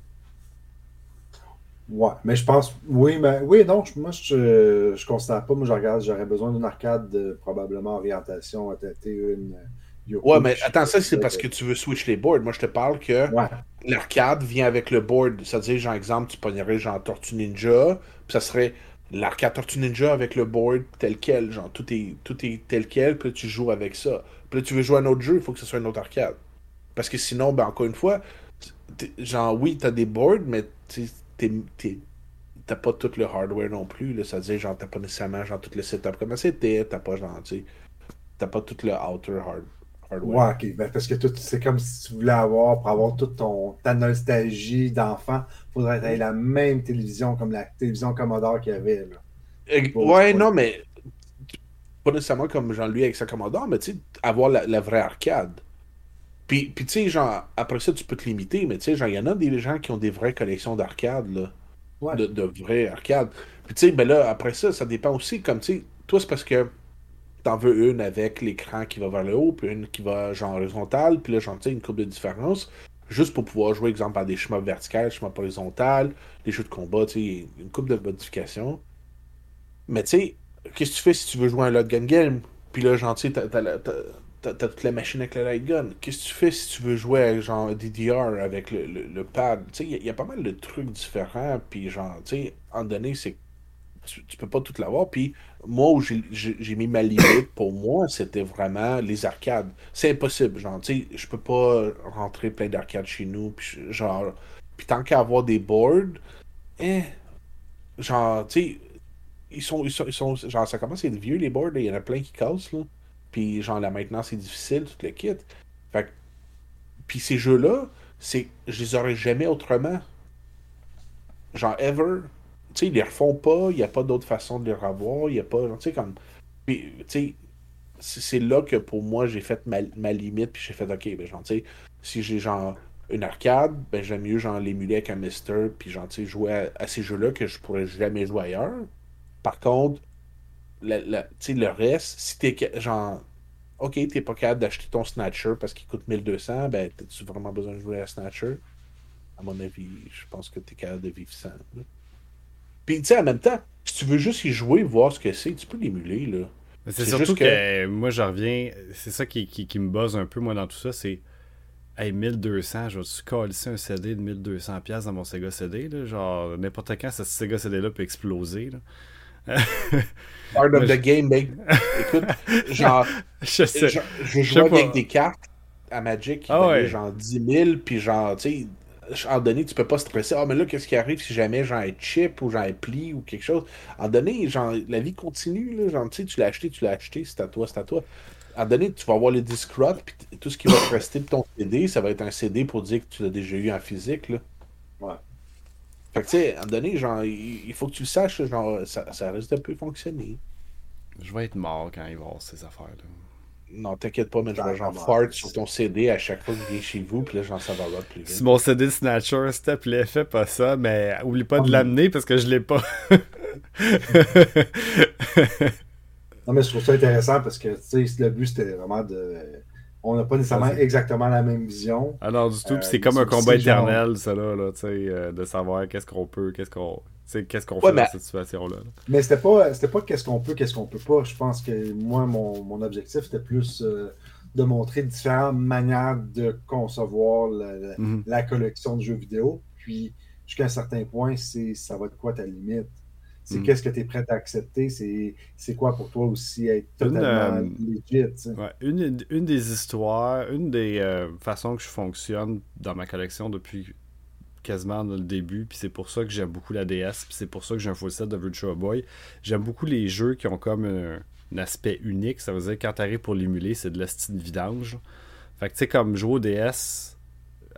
Ouais, mais je pense, oui, mais oui, non, moi, je, je considère pas, moi, je regarde, j'aurais besoin d'une arcade de probablement orientation ATT, une euh, Ouais, mais attends, ça, c'est parce que tu veux switch les boards. Moi, je te parle que Ouais, l'arcade vient avec le board. C'est-à-dire, genre, exemple, tu pognerais, genre, Tortue Ninja, puis ça serait l'arcade Tortue Ninja avec le board tel quel. Genre, tout est, tout est tel quel, puis là, tu joues avec ça. Puis là, tu veux jouer à un autre jeu, il faut que ce soit un autre arcade. Parce que sinon, ben, encore une fois, genre, oui, t'as des boards, mais t'as pas tout le hardware non plus. C'est-à-dire, genre, t'as pas nécessairement, genre, tout le setup comme c'était, t'as pas, genre, t'as pas tout le outer hard, hardware. ouais, ok, ben, parce que c'est comme si tu voulais avoir, pour avoir toute ton, ta nostalgie d'enfant, faudrait que la même télévision comme la télévision Commodore qu'il y avait, là. Euh, Bon, ouais, non, mais pas nécessairement comme Jean-Louis avec sa Commodore, mais tu sais, avoir la, la vraie arcade. Puis, puis tu sais, genre, après ça, tu peux te limiter, mais tu sais, genre, il y en a des gens qui ont des vraies collections d'arcades, là. Ouais. De, de vraies arcades. Puis tu sais, ben là, après ça, ça dépend aussi, comme tu sais, toi, c'est parce que t'en veux une avec l'écran qui va vers le haut, puis une qui va, genre, horizontale, puis là, tu sais, une coupe de différence, juste pour pouvoir jouer, exemple, à des chemins verticales, chemins horizontales, des jeux de combat, tu sais, une coupe de modifications. Mais tu sais, qu'est-ce que tu fais si tu veux jouer un lot gun game? Puis là, genre, tu t'as, t'as, t'as- t'as- toute la machine avec le light gun. Qu'est-ce que tu fais si tu veux jouer genre, DDR avec le, le, pad? Tu sais, il y, a- il y a pas mal de trucs différents. Puis, genre, tu sais, en donné, c'est tu, tu peux pas tout l'avoir. Puis, moi, où j'ai, mis ma limite, pour moi, c'était vraiment les arcades. C'est impossible. Genre, tu sais, je peux pas rentrer plein d'arcades chez nous. Puis, genre, puis tant qu'à avoir des boards, eh, genre, tu sais, ils sont, ils sont, ils sont- genre, ça commence à être vieux, les boards, il y en a plein qui cassent, là. Puis, genre, la maintenance est difficile, tout le kit. Fait Puis ces jeux-là, c'est je les aurais jamais autrement. Genre, ever. Sais, ils les refont pas, il n'y a pas d'autre façon de les revoir, il a pas. Tu sais, comme. Puis, tu sais, c'est là que pour moi, j'ai fait ma, limite, puis j'ai fait, ok, ben, genre, tu sais, si j'ai genre une arcade, ben j'aime mieux genre l'émuler avec un Mister, puis genre, tu sais, jouer à, ces jeux-là que je pourrais jamais jouer ailleurs. Par contre, le reste, si t'es genre OK, t'es pas capable d'acheter ton Snatcher parce qu'il coûte 1200, ben, t'as-tu vraiment besoin de jouer à Snatcher? À mon avis, je pense que t'es capable de vivre sans. Puis, tu sais, en même temps, si tu veux juste y jouer, voir ce que c'est, tu peux l'émuler, là. C'est surtout que... moi, je reviens, c'est ça qui, qui, me buzz un peu, moi, dans tout ça, c'est. Hey, 1200, je vais-tu coller un CD de 1200$ dans mon Sega CD, là? Genre, n'importe quand, ce Sega CD-là peut exploser, là. (laughs) Part of the game, mec. Écoute, (laughs) genre, je, sais. je, je jouais avec des cartes à Magic qui ah genre 10 000, puis genre, tu sais, en donné, tu peux pas stresser. Ah, mais là, qu'est-ce qui arrive si jamais j'en ai chip ou j'en ai pli ou quelque chose? En donné, genre, la vie continue, là. Genre, tu sais, tu l'as acheté, tu l'as acheté, c'est à toi, c'est à toi. En donné, tu vas avoir le disque puis tout ce qui va te rester de ton CD, ça va être un CD pour dire que tu l'as déjà eu en physique, là. Ouais. Fait que, tu sais, à un donné, genre, il faut que tu le saches, genre, ça, ça risque de peu fonctionner. Je vais être mort quand il va avoir ces affaires-là. Non, t'inquiète pas, mais je vais genre fart sur ton CD à chaque fois que je viens chez vous, puis là, j'en ça va plus vite. Si mon CD de Snatcher, s'il te plaît, fais pas ça, mais oublie pas de l'amener parce que je l'ai pas. non, mais je trouve ça intéressant parce que, tu sais, le but, c'était vraiment de on n'a pas nécessairement exactement la même vision. Ah non, du tout. c'est euh, comme un combat éternel, ça là, là euh, de savoir qu'est-ce qu'on peut, qu'est-ce qu'on. Qu'est-ce qu'on fait dans cette situation-là. Mais c'était pas, c'était pas qu'est-ce qu'on peut, qu'est-ce qu'on peut pas. Je pense que moi, mon, objectif, c'était plus euh, de montrer différentes manières de concevoir mhm. la, collection de jeux vidéo. Puis, jusqu'à un certain point, c'est ça va être quoi ta limite? C'est mm. qu'est-ce que tu es prêt à accepter, c'est quoi pour toi aussi être totalement une, euh, une, une, des histoires, une des euh, façons que je fonctionne dans ma collection depuis quasiment le début, puis c'est pour ça que j'aime beaucoup la DS, puis c'est pour ça que j'ai un full set de Virtual Boy. J'aime beaucoup les jeux qui ont comme un, aspect unique, ça veut dire que quand t'arrives pour l'émuler, c'est de la style vidange. Fait que tu sais, comme jouer au DS,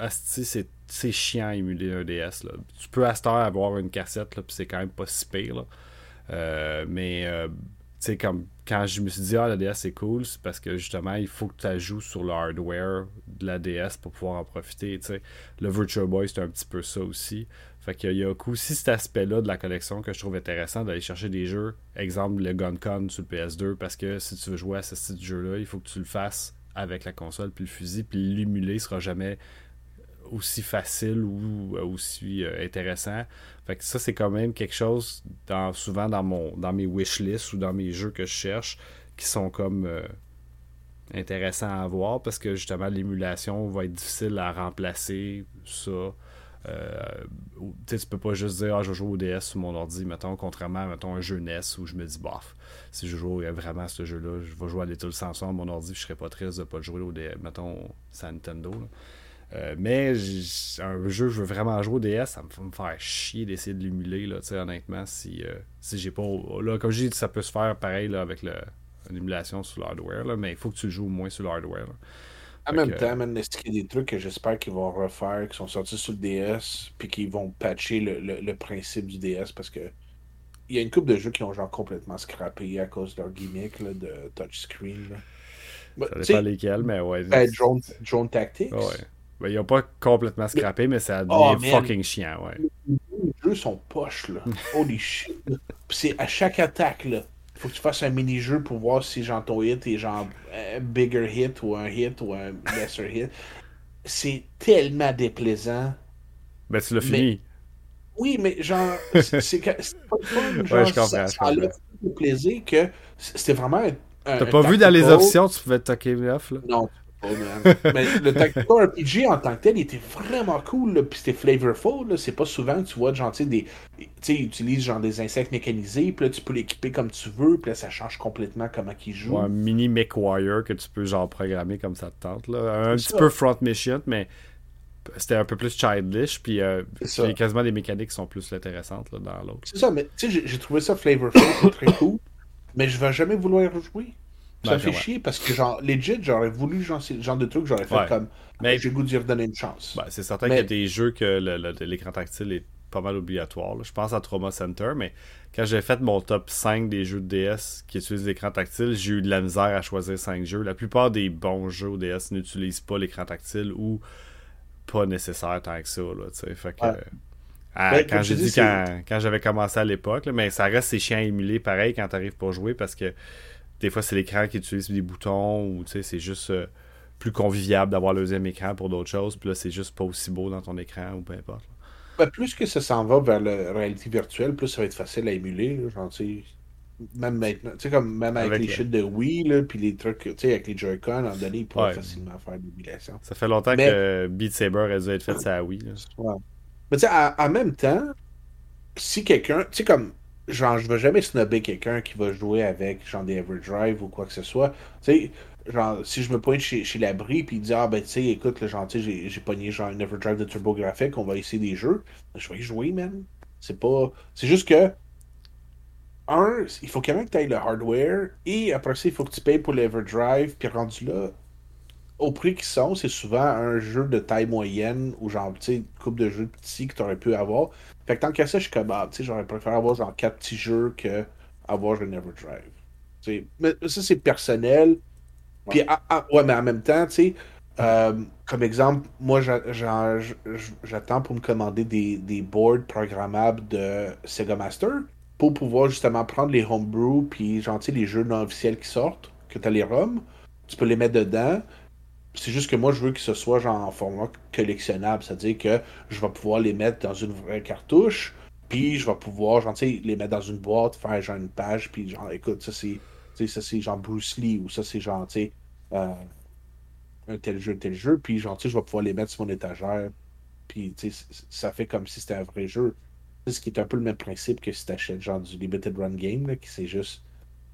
c'est c'est chiant émuler un DS. Là. Tu peux à cette heure avoir une cassette, puis c'est quand même pas si pire. Euh, mais euh, tu comme quand je me suis dit, ah, la DS c'est cool, c'est parce que justement, il faut que tu joues sur le hardware de la DS pour pouvoir en profiter. Le Virtual Boy, c'est un petit peu ça aussi. Fait qu'il y a aussi cet aspect-là de la collection que je trouve intéressant d'aller chercher des jeux. Exemple, le GunCon sur le PS2, parce que si tu veux jouer à ce style de jeu-là, il faut que tu le fasses avec la console puis le fusil, puis l'émuler sera jamais aussi facile ou euh, aussi euh, intéressant. Fait que ça, c'est quand même quelque chose dans, souvent dans mon dans mes wishlists ou dans mes jeux que je cherche qui sont comme euh, intéressants à voir parce que justement l'émulation va être difficile à remplacer ça. tu peux pas juste dire ah, je joue au DS sur mon ordi, mettons, contrairement à mettons, un jeu NES où je me dis bof, si je joue vraiment à ce jeu-là, je vais jouer à Little Samson à mon ordi, je serais pas triste de pas jouer au DS, mettons, sur Nintendo. Euh, mais un jeu que je veux vraiment jouer au DS, ça me fait me faire chier d'essayer de l'émuler, là, honnêtement, si, euh, si j'ai pas. Là, comme je dis, ça peut se faire pareil là, avec l'émulation sur le hardware, mais il faut que tu joues au moins sur le hardware. En même temps, man, est-ce qu'il y a des trucs que j'espère qu'ils vont refaire, qui sont sortis sur le DS, puis qu'ils vont patcher le, le, principe du DS parce que il y a une couple de jeux qui ont genre complètement scrappé à cause de leur gimmick là, de touchscreen. Bah, ça dépend lesquels, mais ouais. Ben, drone, drone Tactics. Ouais. Ben, ils n'ont pas complètement scrappé, mais ça devient oh, fucking chiant, ouais. Les jeux sont poches, là. (laughs) Holy shit. c'est à chaque attaque, là. Faut que tu fasses un mini-jeu pour voir si genre ton hit est genre un bigger hit ou un hit ou un lesser hit. C'est tellement déplaisant. Ben, tu l'as fini. Oui, mais genre, (laughs) c'est pas le fun. Genre, ouais, je comprends. Ça, ça a plaisir que c'était vraiment un. T'as pas vu dans les options, tu pouvais te toquer off, là? Non, mais le Tactical RPG en tant que tel, il était vraiment cool, puis c'était flavorful. C'est pas souvent que tu vois genre, des. Tu sais, ils utilisent genre des insectes mécanisés, puis là, tu peux l'équiper comme tu veux, puis là, ça change complètement comment ils jouent. un mini MechWire que tu peux genre programmer comme ça te tente. Là. Un petit peu Front Mission, mais c'était un peu plus childish, puis euh, quasiment des mécaniques qui sont plus intéressantes là, dans l'autre. C'est ça, mais tu sais, j'ai trouvé ça flavorful, très cool, mais je vais jamais vouloir jouer. Ça me fait ouais. chier parce que, genre, legit, j'aurais voulu, genre, ce genre de truc, j'aurais fait Ouais. comme. Mais- J'ai le goût d'y redonner une chance. Ben, c'est certain Mais- qu'il y a des jeux que l'écran tactile est pas mal obligatoire. là. Je pense à Trauma Center, mais quand j'ai fait mon top 5 des jeux de DS qui utilisent l'écran tactile, j'ai eu de la misère à choisir 5 jeux. La plupart des bons jeux au DS n'utilisent pas l'écran tactile ou pas nécessaire tant que ça. Là, tu sais. fait que, Ouais. à- Ben, quand j'ai dit quand, quand j'avais commencé à l'époque, mais ça reste c'est chiant à émuler pareil quand t'arrives pas à jouer parce que des fois c'est l'écran qui utilise des boutons ou c'est juste euh, plus convivial d'avoir le deuxième écran pour d'autres choses. Puis là, c'est juste pas aussi beau dans ton écran ou peu importe. Ben, plus que ça s'en va vers la réalité virtuelle, plus ça va être facile à émuler. Là, genre, même maintenant, tu sais, comme même avec, Avec les le- shit de Wii, puis les trucs, tu sais, avec les Joy-Con, à moment donné, ils pourraient Ouais. facilement faire l'émulation. Ça fait longtemps Mais- que Beat Saber a dû être fait ça Wii. là. Ouais. Mais tu sais, en, en même temps, si quelqu'un, tu sais, comme, genre, je vais jamais snobber quelqu'un qui va jouer avec, genre, des Everdrive ou quoi que ce soit. Tu sais, genre, si je me pointe chez, chez l'abri, puis dit, ah, ben, tu sais, écoute, tu sais, j'ai- pogné, genre, une Everdrive de TurboGrafx, on va essayer des jeux. Je vais y jouer, man. C'est pas. C'est juste que. Un, il faut quand même que tu ailles le hardware, et après ça, il faut que tu payes pour l'Everdrive, puis rendu là, au prix qu'ils sont, c'est souvent un jeu de taille moyenne ou genre, tu sais, une coupe de jeux petits que tu aurais pu avoir. Fait que tant qu'à ça, je suis comme, ah, tu sais, j'aurais préféré avoir genre quatre petits jeux que avoir un Everdrive. Tu sais, mais ça, c'est personnel. Puis, ah, ah, ouais, mais en même temps, tu sais, euh, comme exemple, moi, j'attends pour me commander des, des boards programmables de Sega Master pour pouvoir justement prendre les homebrew puis genre, tu sais, les jeux non officiels qui sortent, que tu as les ROM, tu peux les mettre dedans. C'est juste que moi, je veux que ce soit genre en format collectionnable, c'est-à-dire que je vais pouvoir les mettre dans une vraie cartouche, puis je vais pouvoir, genre, les mettre dans une boîte, faire genre une page, puis genre, écoute, ça c'est, ça c'est genre Bruce Lee, ou ça c'est genre, tu sais, euh, un tel jeu, un tel jeu, puis genre, tu sais, je vais pouvoir les mettre sur mon étagère, puis tu sais, ça fait comme si c'était un vrai jeu. Ce qui est un peu le même principe que si t'achètes genre du Limited Run Game, là, qui c'est juste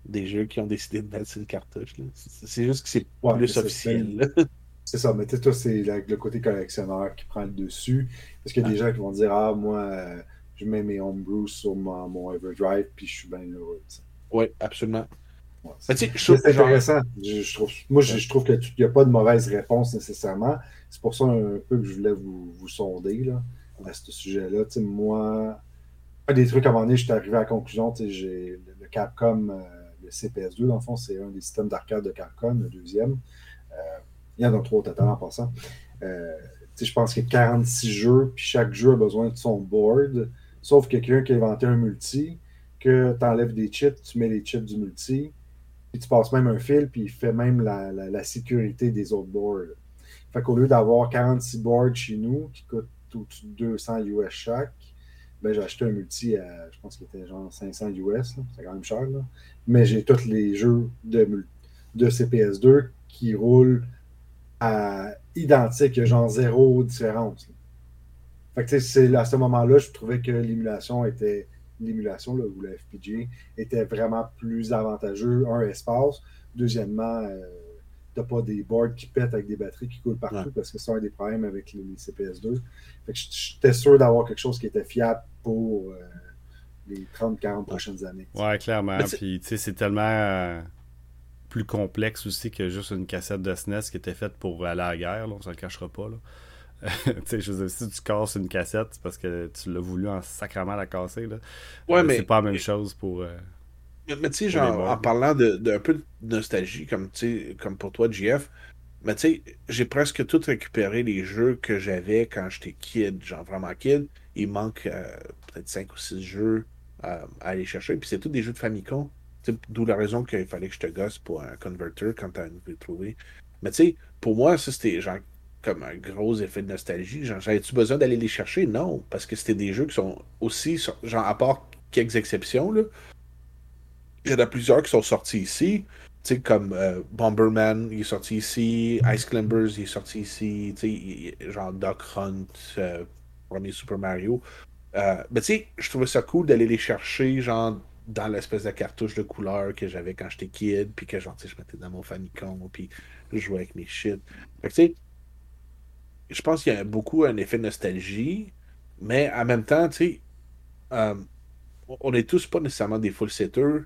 des jeux qui ont décidé de mettre sur une cartouche. là. C'est juste que c'est Ouais, plus officiel. (laughs) C'est ça, mais tu sais, toi, c'est le, le côté collectionneur qui prend le dessus. Parce qu'il y a des gens qui vont dire Ah, moi, euh, je mets mes homebrews sur mon, mon Everdrive, puis je suis bien heureux. Oui, absolument. Ouais, c'est je intéressant. Je, je trouve, moi, je, je trouve qu'il n'y a pas de mauvaise réponse nécessairement. C'est pour ça un peu que je voulais vous, vous sonder là, à ce sujet-là. Moi, un des trucs à un moment donné, je suis arrivé à la conclusion, le, le Capcom, euh, le CPS2, dans le fond, c'est un des systèmes d'arcade de Capcom, le deuxième. Euh, il y en a trois au total en passant. Euh, je pense qu'il y a 46 jeux, puis chaque jeu a besoin de son board, sauf quelqu'un qui a inventé un multi, que tu enlèves des chips, tu mets les chips du multi, puis tu passes même un fil, puis il fait même la, la- la sécurité des autres boards. Fait qu'au lieu d'avoir 46 boards chez nous, qui coûtent au-dessus de 200 US chaque, ben j'ai acheté un multi à, je pense qu'il était genre 500 US, c'est quand même cher, là. mais j'ai tous les jeux de, de CPS2 qui roulent à identique, genre zéro différence. Fait que c'est à ce moment-là, je trouvais que l'émulation était l'émulation ou le FPGA était vraiment plus avantageux. Un, espace. Deuxièmement, euh, t'as pas des boards qui pètent avec des batteries qui coulent partout Ouais. parce que c'est un des problèmes avec les, les CPS2. Fait que j'étais sûr d'avoir quelque chose qui était fiable pour euh, les 30-40 prochaines années. Ouais, clairement. Mais Puis, tu sais, c'est tellement euh, plus complexe aussi que juste une cassette de SNES qui était faite pour aller à la guerre, là, on se le cachera pas. Là. (laughs) tu sais, je veux dire, si tu casses une cassette, c'est parce que tu l'as voulu en sacrament la casser. Là. Ouais, Euh, mais- C'est pas la même chose pour. Mais, tu sais, genre, en parlant de, de peu de nostalgie, comme, tu sais, comme pour toi, JF, mais tu sais, j'ai presque tout récupéré les jeux que j'avais quand j'étais kid, genre vraiment kid. Il manque euh, peut-être 5 ou 6 jeux euh, à aller chercher, puis c'est tous des jeux de Famicom. D'où la raison qu'il fallait que je te gosse pour un converter quand t'as le trouvé. Mais tu sais, pour moi, ça c'était genre comme un gros effet de nostalgie. Genre, j'avais-tu besoin d'aller les chercher? Non, parce que c'était des jeux qui sont aussi, genre, à part quelques exceptions, là, il y en a plusieurs qui sont sortis ici. Tu sais, comme euh, Bomberman, il est sorti ici. Ice Climbers, il est sorti ici. Tu sais, genre Duck Hunt, euh, premier Super Mario. Euh, mais tu sais, je trouvais ça cool d'aller les chercher, genre, dans l'espèce de cartouche de couleur que j'avais quand j'étais kid, puis que, genre, tu sais, je mettais dans mon Famicom, puis je jouais avec mes shit. Fait tu sais, je pense qu'il y a beaucoup un effet nostalgie, mais en même temps, tu sais, on est tous pas nécessairement des full setters.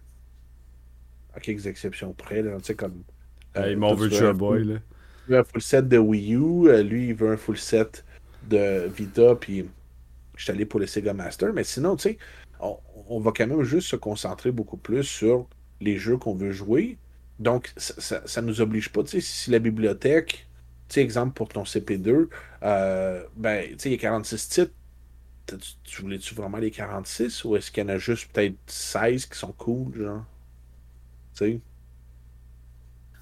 À quelques exceptions près. Là, tu sais, comme. Hey, euh, mon veux Virtual un Boy, là. tu veux un full set de Wii U, euh, lui, il veut un full set de Vita, puis je suis allé pour le Sega Master. Mais sinon, tu sais, on, on va quand même juste se concentrer beaucoup plus sur les jeux qu'on veut jouer. Donc, ça, ça, ça nous oblige pas, tu sais, si la bibliothèque, tu sais, exemple pour ton CP2, euh, ben, tu sais, il y a 46 titres. Tu voulais-tu vraiment les 46 ou est-ce qu'il y en a juste peut-être 16 qui sont cool, genre?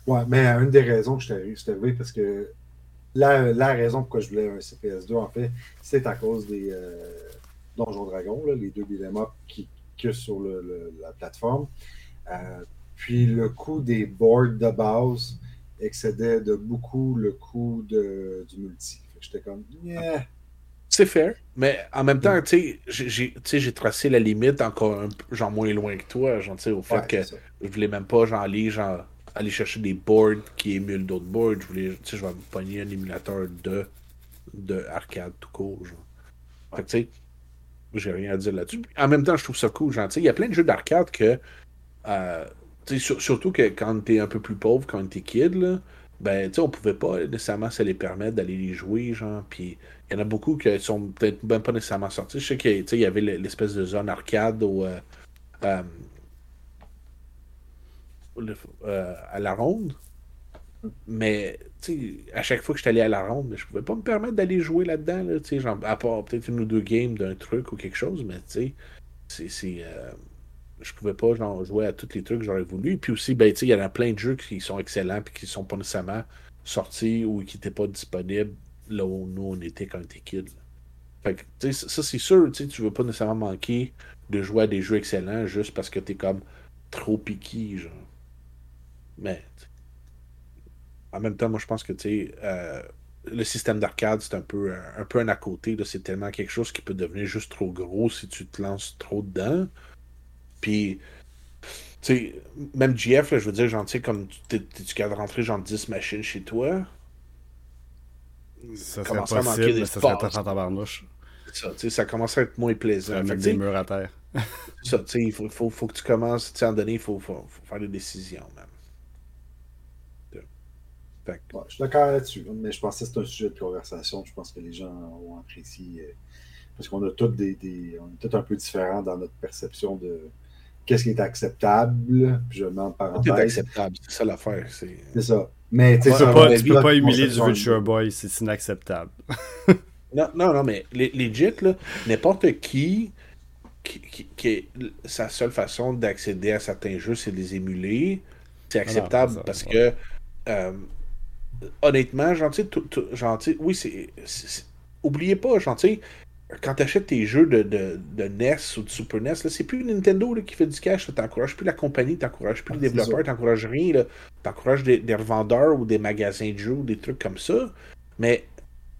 Ouais, mais une des raisons que je c'est arrivé, parce que la, la raison pourquoi je voulais un CPS2, en fait, c'est à cause des euh, Donjons Dragons, les deux up qui que sur le- la plateforme. Euh, puis le coût des boards de base excédait de beaucoup le coût de, du multi. J'étais comme, yeah. C'est fair, mais en même temps, tu sais, j'ai- j'ai tu sais, j'ai tracé la limite encore un peu, genre moins loin que toi, genre, tu sais, au fait Ouais, que ça. je voulais même pas, genre, aller, genre, aller chercher des boards qui émulent d'autres boards. Je voulais, tu sais, je vais me pogner un émulateur de, de arcade tout court, genre. Fait que, tu sais, j'ai rien à dire là-dessus. En même temps, je trouve ça cool, genre, tu sais, il y a plein de jeux d'arcade que, euh, tu sais, sur- surtout que quand t'es un peu plus pauvre, quand t'es kid, là, ben, tu sais, on pouvait pas nécessairement se les permettre d'aller les jouer, genre, puis il y en a beaucoup qui sont peut-être même pas nécessairement sortis. Je sais qu'il y avait l'espèce de zone arcade au, euh, euh, euh, à la ronde. Mais, tu sais, à chaque fois que je suis allé à la ronde, je pouvais pas me permettre d'aller jouer là-dedans, là, tu sais, à part peut-être une ou deux games d'un truc ou quelque chose, mais tu sais, c'est. Je pouvais pas jouer à tous les trucs que j'aurais voulu. Puis aussi, ben, il y en a plein de jeux qui sont excellents et qui sont pas nécessairement sortis ou qui n'étaient pas disponibles là où nous on était quand on était kid. là. Fait que, ça c'est sûr, tu veux pas nécessairement manquer de jouer à des jeux excellents juste parce que t'es comme trop piqué, genre. Mais, en même temps, moi je pense que, euh, le système d'arcade, c'est un peu, un, un peu un à côté. C'est tellement quelque chose qui peut devenir juste trop gros si tu te lances trop dedans. Puis, tu sais, même GF, là, je veux dire, genre, tu sais, comme tu capable de rentrer genre 10 machines chez toi, Ça serait commencerait à manquer possible, mais ça serait en tabarnouche. ça, ça commence à être moins Ça plaisant. va Fait des murs à terre. ça, tu sais, il faut, faut, faut que tu commences, tu sais, à un moment donné, il faut, faut, faut faire des décisions, man. Fait que, Ouais, je suis d'accord là-dessus, mais je pensais que c'est un sujet de conversation. Je pense que les gens ont apprécié. euh, parce qu'on a tous des, des- on est tous un peu différents dans notre perception de qu'est-ce qui est acceptable. Puis je demande par tout est acceptable, c'est ça l'affaire. C'est... C'est ça. Mais tu sais, peux pas, humilier du de- Boy, c'est inacceptable. (laughs) Non, non, non, mais les- legit, là, n'importe qui, qui, qui, qui- sa seule façon d'accéder à certains jeux, c'est de les émuler. C'est acceptable c'est ça, parce ouais. que, euh, honnêtement, tu sais, oui, c'est. c'est- c'est- Oubliez pas, sais, quand tu achètes tes jeux de, de, de NES ou de Super NES, c'est plus Nintendo là, qui fait du cash. Tu n'encourages plus la compagnie, tu n'encourages plus Ah, les développeurs, tu n'encourages rien. Tu encourages des, des revendeurs ou des magasins de jeux ou des trucs comme ça. Mais,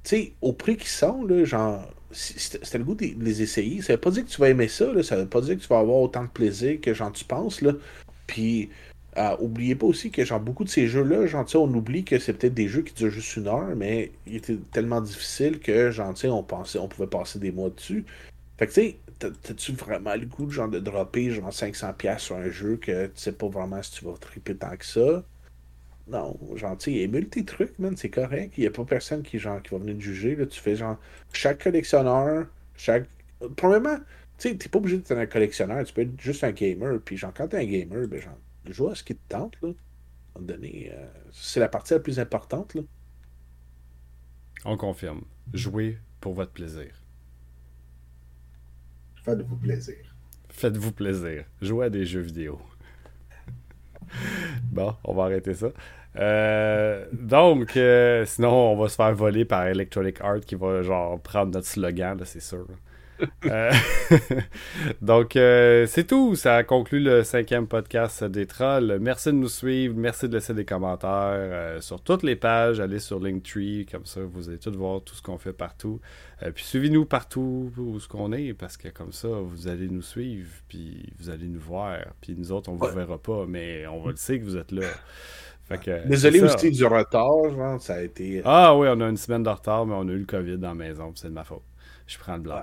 tu sais, au prix qu'ils sont, là, genre, si, le goût de de les essayer, ça veut pas dire que tu vas aimer ça, là, ça veut pas dire que tu vas avoir autant de plaisir que genre tu penses, là. Puis, euh, oubliez pas aussi que genre beaucoup de ces jeux-là, genre, on oublie que c'est peut-être des jeux qui durent juste une heure, mais ils étaient tellement difficiles que, genre, on pensait, on pouvait passer des mois dessus. Fait que, tu sais, t'as- t'as-tu vraiment le goût genre, de dropper, genre, 500$ sur un jeu que tu sais pas vraiment si tu vas triper tant que ça? Non, genre, tu sais, émule tes trucs, man, c'est correct. Il n'y a pas personne qui, genre, qui va venir te juger. Là. Tu fais, genre, chaque collectionneur, chaque. Premièrement, tu sais, t'es pas obligé d'être un collectionneur, tu peux être juste un gamer. Puis, genre, quand t'es un gamer, ben, genre, joue à ce qui te tente, là. À un moment donné, euh, c'est la partie la plus importante, là. On confirme. Jouez pour votre plaisir. Faites-vous plaisir. Faites-vous plaisir. Jouez à des jeux vidéo. (laughs) bon, on va arrêter ça. Euh, donc, euh, sinon, on va se faire voler par Electronic Art qui va genre prendre notre slogan, là, c'est sûr. Euh, (laughs) donc, euh, c'est tout. Ça conclut le cinquième podcast des trolls. Merci de nous suivre. Merci de laisser des commentaires euh, sur toutes les pages. Allez sur Linktree, comme ça, vous allez tout voir tout ce qu'on fait partout. Puis suivez-nous partout où ce qu'on est, parce que comme ça, vous allez nous suivre, puis vous allez nous voir. Puis nous autres, on vous Ouais. verra pas, mais on va le sait que vous êtes là. Fait que, Désolé aussi du retard, genre, ça a été. Ah oui, on a une semaine de retard, mais on a eu le COVID dans la maison, c'est de ma faute. Je prends le blanc. Ouais,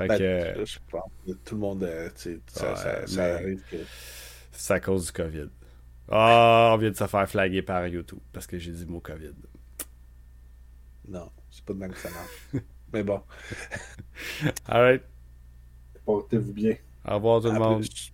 Fait Ben, que, je pense que tout le monde, euh, ça, Ouais, ça- ça mais- arrive que. C'est à cause du COVID. Ah, on vient de se faire flaguer par YouTube parce que j'ai dit le mot COVID. Non, c'est pas de même que ça marche. (laughs) Mais bon. Alright. Portez-vous bien. Au revoir tout le monde. plus.